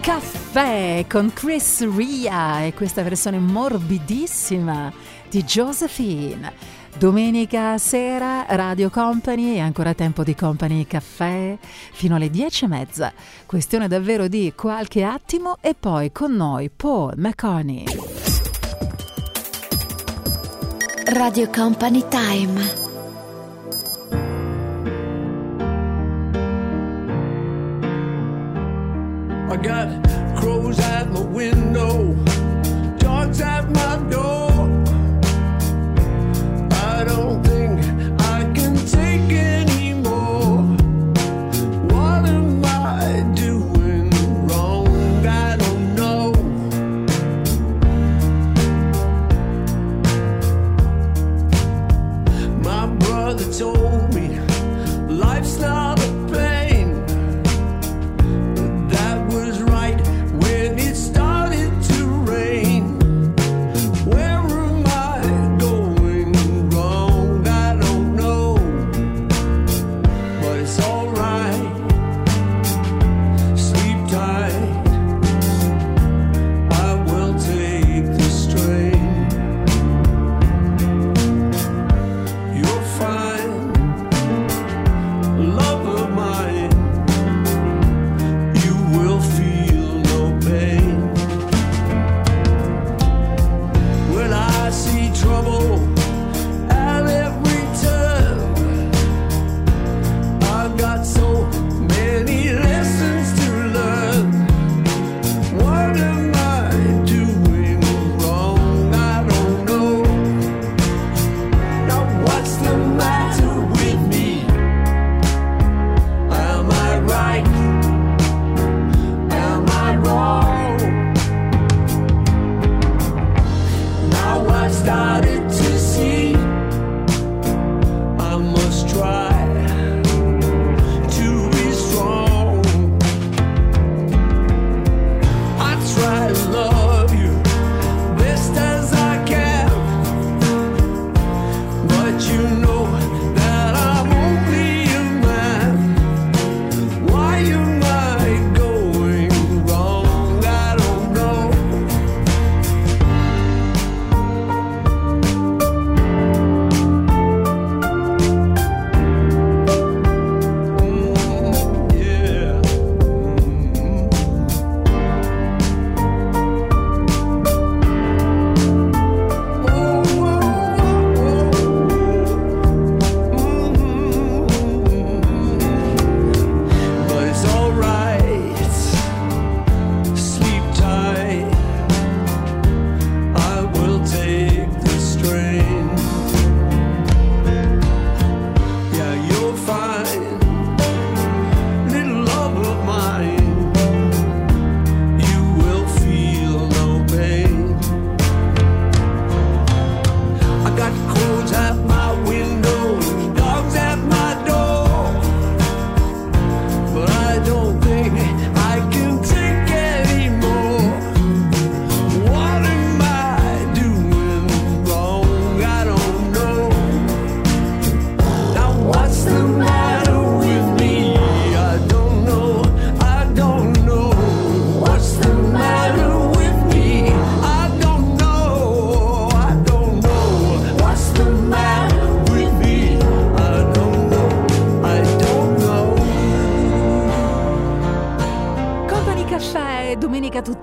Caffè Caffè con Chris Ria e questa versione morbidissima di Josephine. Domenica sera Radio Company e ancora tempo di Company Caffè fino alle 10 e mezza. Questione davvero di qualche attimo e poi con noi Paul McConney. Radio Company Time.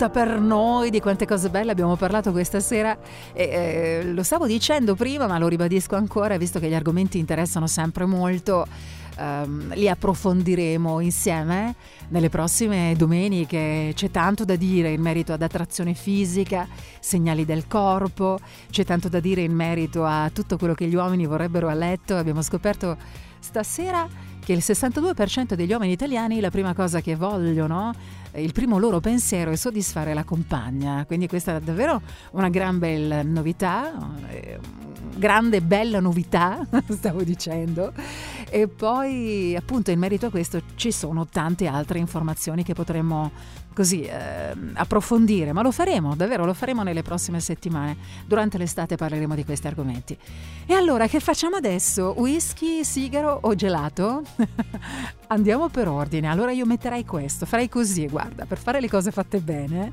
Tutta per noi, di quante cose belle abbiamo parlato questa sera. E, eh, lo stavo dicendo prima, ma lo ribadisco ancora, visto che gli argomenti interessano sempre molto. ehm, li approfondiremo insieme nelle prossime domeniche. C'è tanto da dire in merito ad attrazione fisica, segnali del corpo, c'è tanto da dire in merito a tutto quello che gli uomini vorrebbero a letto. Abbiamo scoperto stasera che il 62% degli uomini italiani la prima cosa che vogliono, il primo loro pensiero è soddisfare la compagna. Quindi questa è davvero una gran bella novità, eh, grande bella novità, stavo dicendo. E poi, appunto, in merito a questo ci sono tante altre informazioni che potremmo così eh, approfondire, ma lo faremo, davvero lo faremo nelle prossime settimane. Durante l'estate parleremo di questi argomenti. E allora, che facciamo adesso? Whisky, sigaro o gelato? Andiamo per ordine. Allora io metterei questo, farei così, guarda, per fare le cose fatte bene.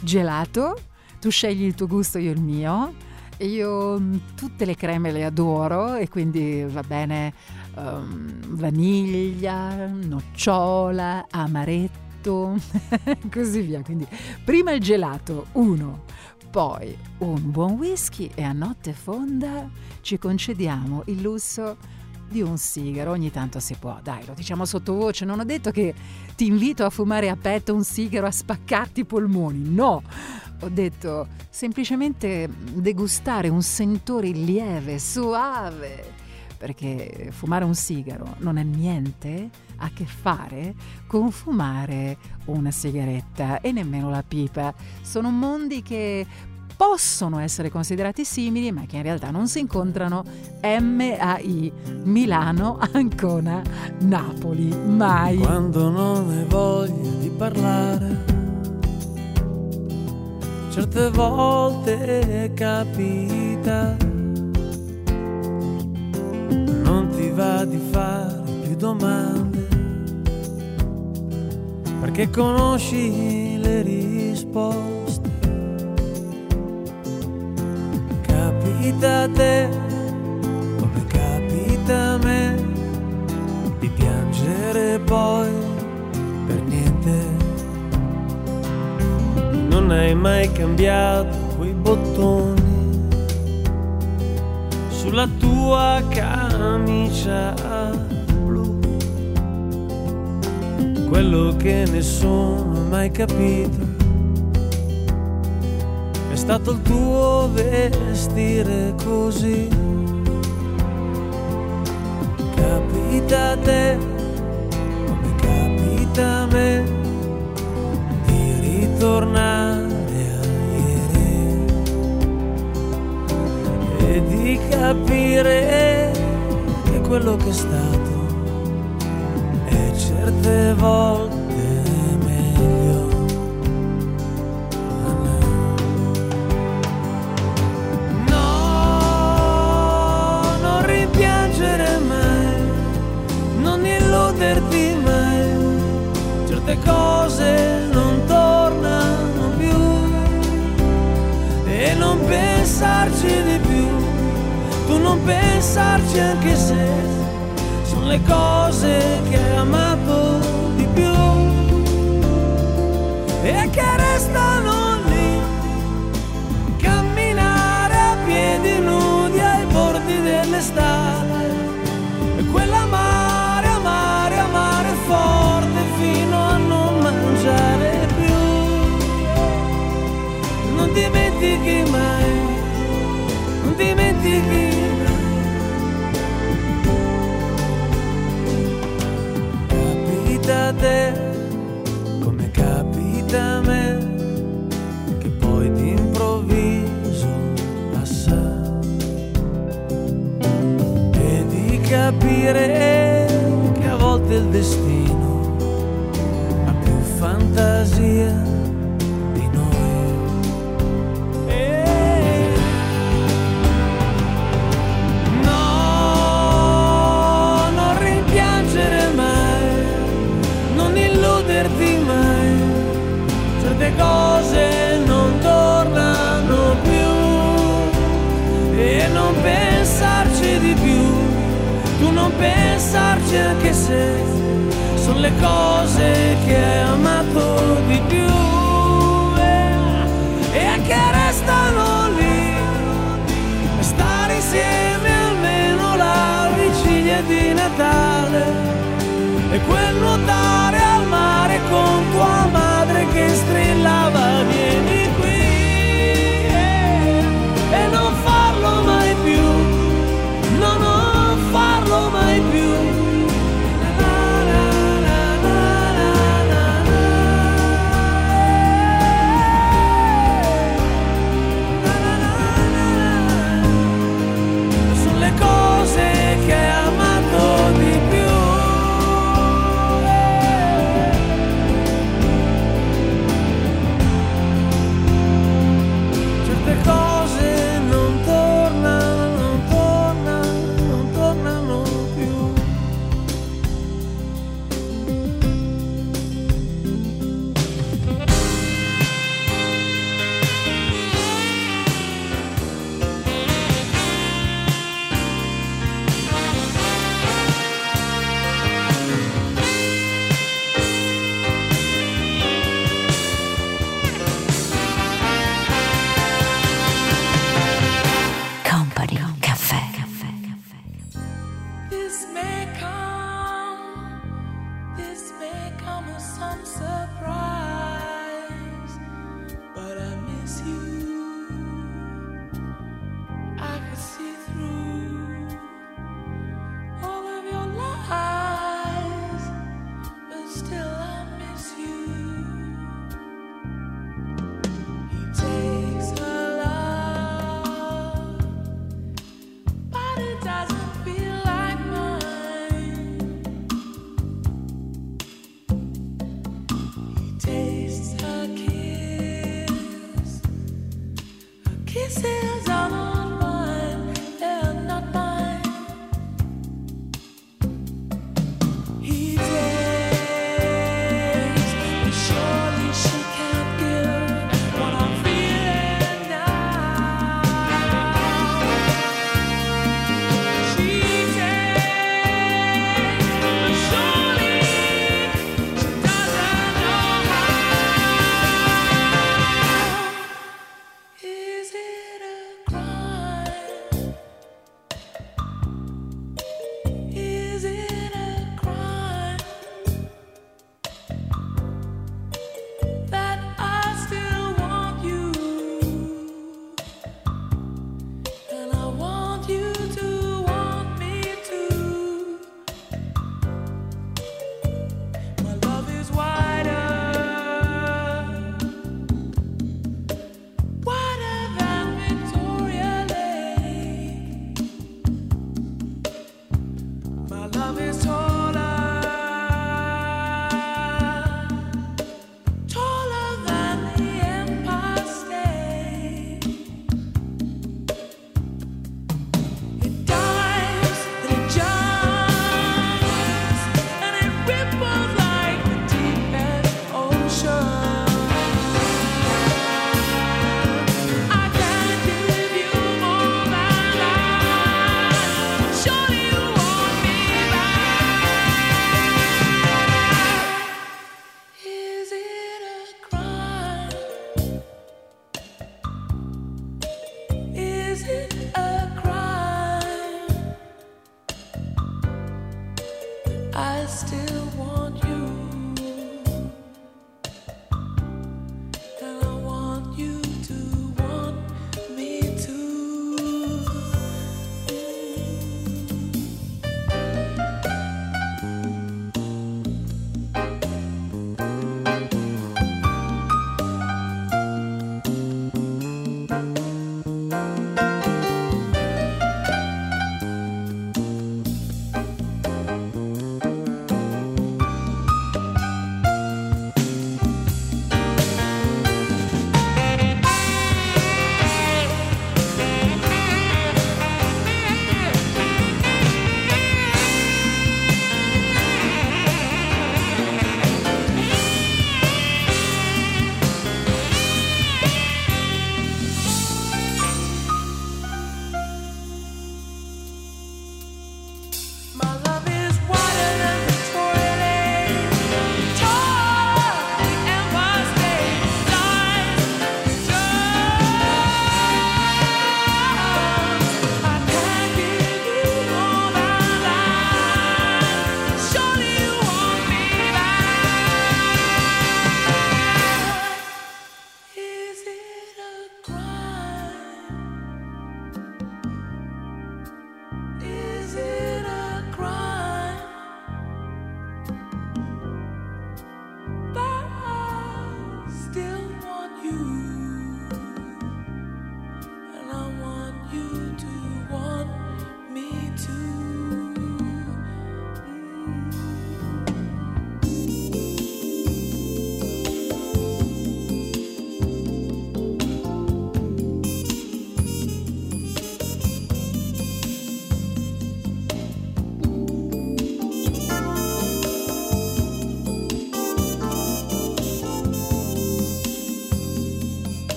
Gelato, tu scegli il tuo gusto, io il mio. Io mm, tutte le creme le adoro e quindi va bene ehm, vaniglia, nocciola, amaretto, così via. Quindi prima il gelato, uno, poi un buon whisky e a notte fonda ci concediamo il lusso di un sigaro. Ogni tanto si può, dai, lo diciamo sottovoce. Non ho detto che ti invito a fumare a petto un sigaro a spaccarti i polmoni, no! Ho detto semplicemente degustare un sentore lieve, suave, perché fumare un sigaro non ha niente a che fare con fumare una sigaretta e nemmeno la pipa. Sono mondi che possono essere considerati simili, ma che in realtà non si incontrano. MAI Milano, Ancona, Napoli, mai. Quando non hai voglia di parlare, certe volte capita, non ti va di fare più domande, perché conosci le risposte. Capita a te, come capita a me, di piangere poi per niente. Non hai mai cambiato quei bottoni sulla tua camicia. Quello che nessuno ha mai capito è stato il tuo vestire così. Capita a te, come capita a me, di ritornare a ieri e di capire che quello che è stato certe volte meglio. No, non rimpiangere mai, non illuderti mai, certe cose non tornano più e non pensarci di più, tu non pensarci anche se le cose che hai amato di più e che restano lì camminare a piedi nudi ai bordi dell'estate e quell'amare, amare, amare forte fino a non mangiare più. Non dimentichi mai, non dimentichi mai. Te come capita a me che poi d'improvviso passa. E di capire che a volte il destino anche se sono le cose che hai amato di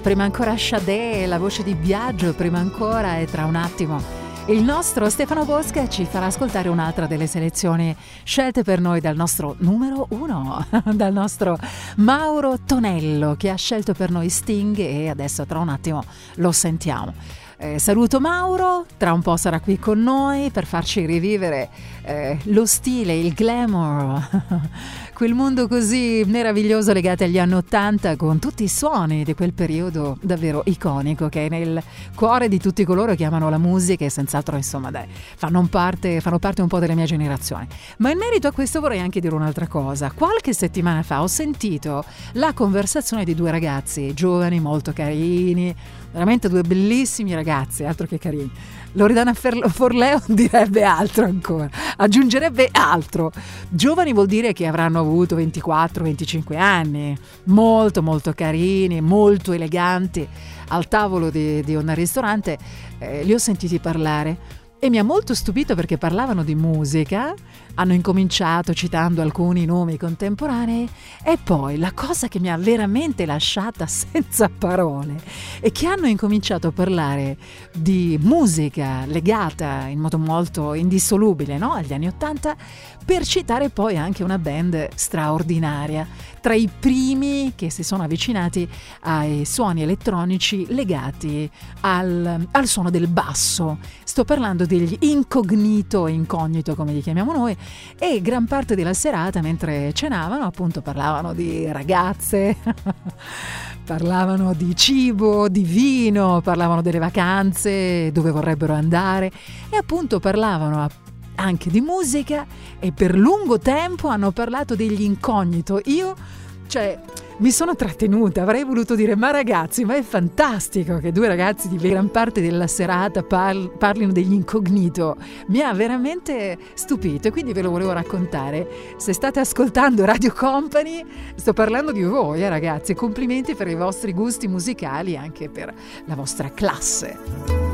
Prima ancora Sade, la voce di Biagio, prima ancora e tra un attimo il nostro Stefano Bosca ci farà ascoltare un'altra delle selezioni scelte per noi dal nostro numero uno, dal nostro Mauro Tonello che ha scelto per noi Sting e adesso tra un attimo lo sentiamo. Eh, saluto Mauro, tra un po' sarà qui con noi per farci rivivere eh, lo stile, il glamour, quel mondo così meraviglioso legato agli anni Ottanta con tutti i suoni di quel periodo davvero iconico che è nel cuore di tutti coloro che amano la musica e senz'altro insomma dai, fanno parte, fanno parte un po' della mia generazione. Ma in merito a questo vorrei anche dire un'altra cosa. Qualche settimana fa ho sentito la conversazione di due ragazzi giovani, molto carini, veramente due bellissimi ragazzi, altro che carini. Loredana Ferlo- Forleo direbbe altro ancora, aggiungerebbe altro. Giovani vuol dire che avranno avuto 24-25 anni, molto molto carini, molto eleganti. Al tavolo di, di un ristorante eh, li ho sentiti parlare e mi ha molto stupito perché parlavano di musica, hanno incominciato citando alcuni nomi contemporanei e poi la cosa che mi ha veramente lasciata senza parole è che hanno incominciato a parlare di musica legata in modo molto indissolubile no? agli anni Ottanta per citare poi anche una band straordinaria, tra i primi che si sono avvicinati ai suoni elettronici legati al, al suono del basso. Sto parlando degli incognito e incognito come li chiamiamo noi e gran parte della serata mentre cenavano appunto parlavano di ragazze, parlavano di cibo, di vino, parlavano delle vacanze, dove vorrebbero andare e appunto parlavano anche di musica e per lungo tempo hanno parlato degli incognito. Io, cioè, mi sono trattenuta, avrei voluto dire, ma ragazzi, ma è fantastico che due ragazzi di gran parte della serata par- parlino degli incognito. Mi ha veramente stupito e quindi ve lo volevo raccontare. Se state ascoltando Radio Company, sto parlando di voi, eh, ragazzi. Complimenti per i vostri gusti musicali e anche per la vostra classe.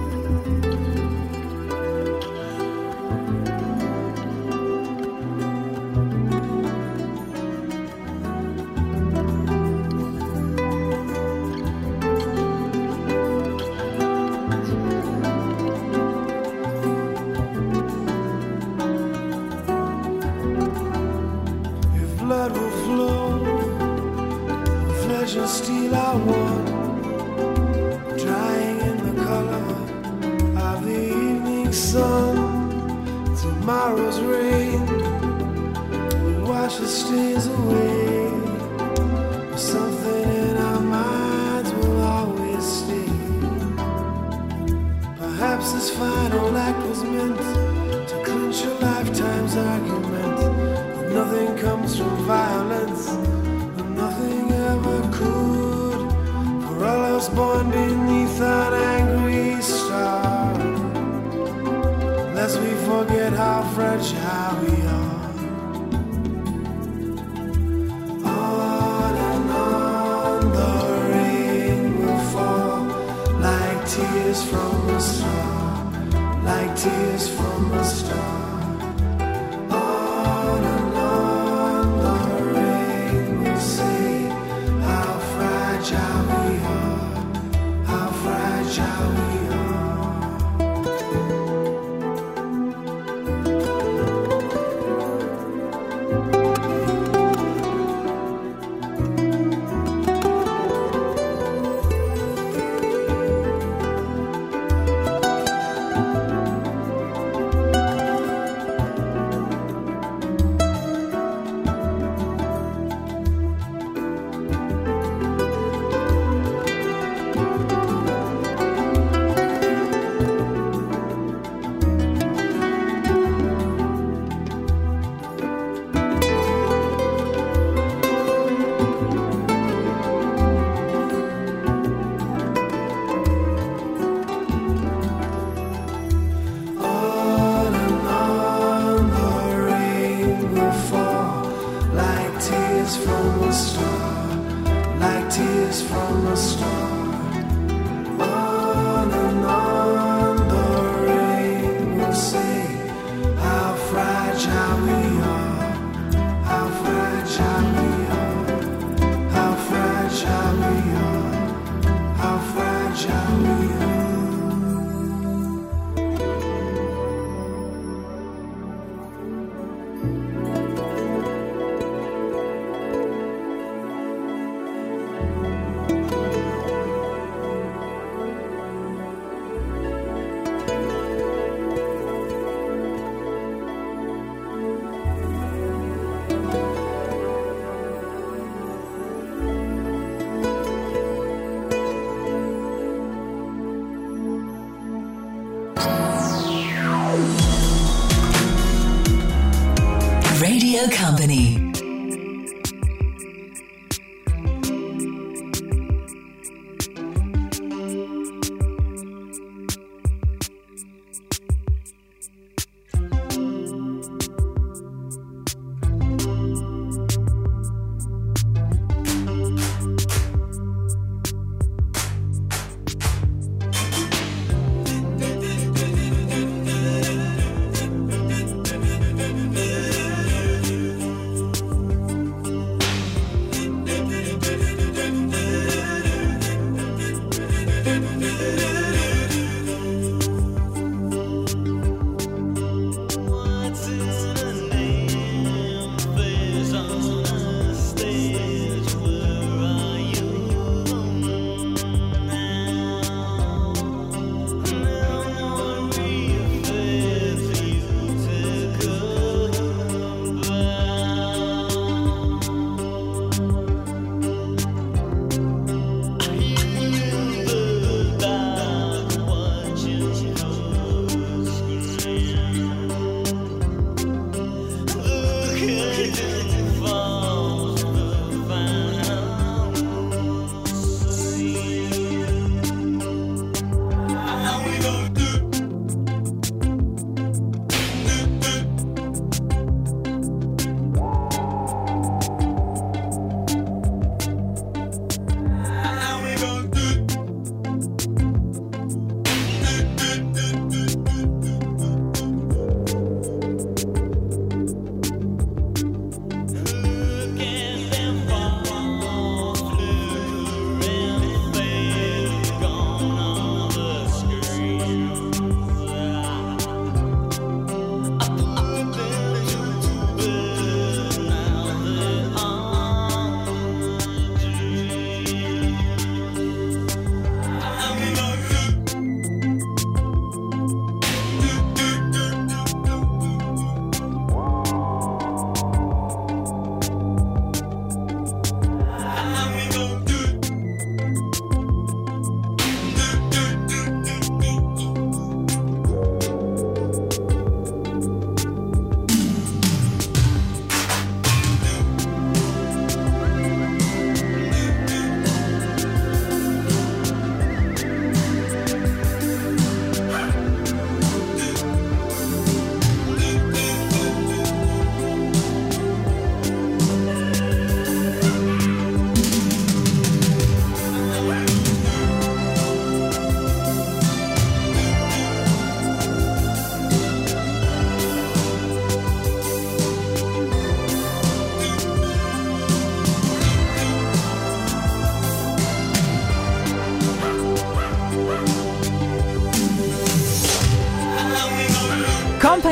Like tears from a star.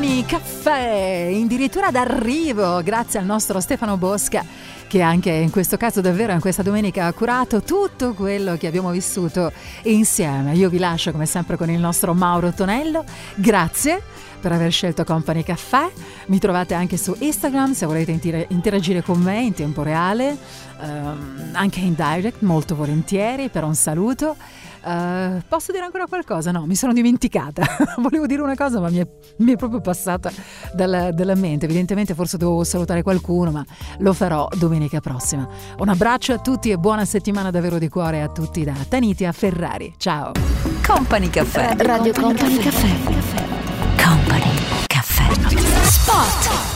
Company Caffè, addirittura d'arrivo, grazie al nostro Stefano Bosca che anche in questo caso davvero in questa domenica ha curato tutto quello che abbiamo vissuto insieme. Io vi lascio come sempre con il nostro Mauro Tonello, grazie per aver scelto Company Caffè, mi trovate anche su Instagram se volete inter- interagire con me in tempo reale, ehm, anche in direct molto volentieri per un saluto. Uh, posso dire ancora qualcosa? No, mi sono dimenticata. Volevo dire una cosa, ma mi è, mi è proprio passata dalla, dalla, mente. Evidentemente, forse dovevo salutare qualcuno, ma lo farò domenica prossima. Un abbraccio a tutti e buona settimana davvero di cuore a tutti da Taniti a Ferrari. Ciao. Company Caffè. Radio Company Caffè. Company Caffè. Spot.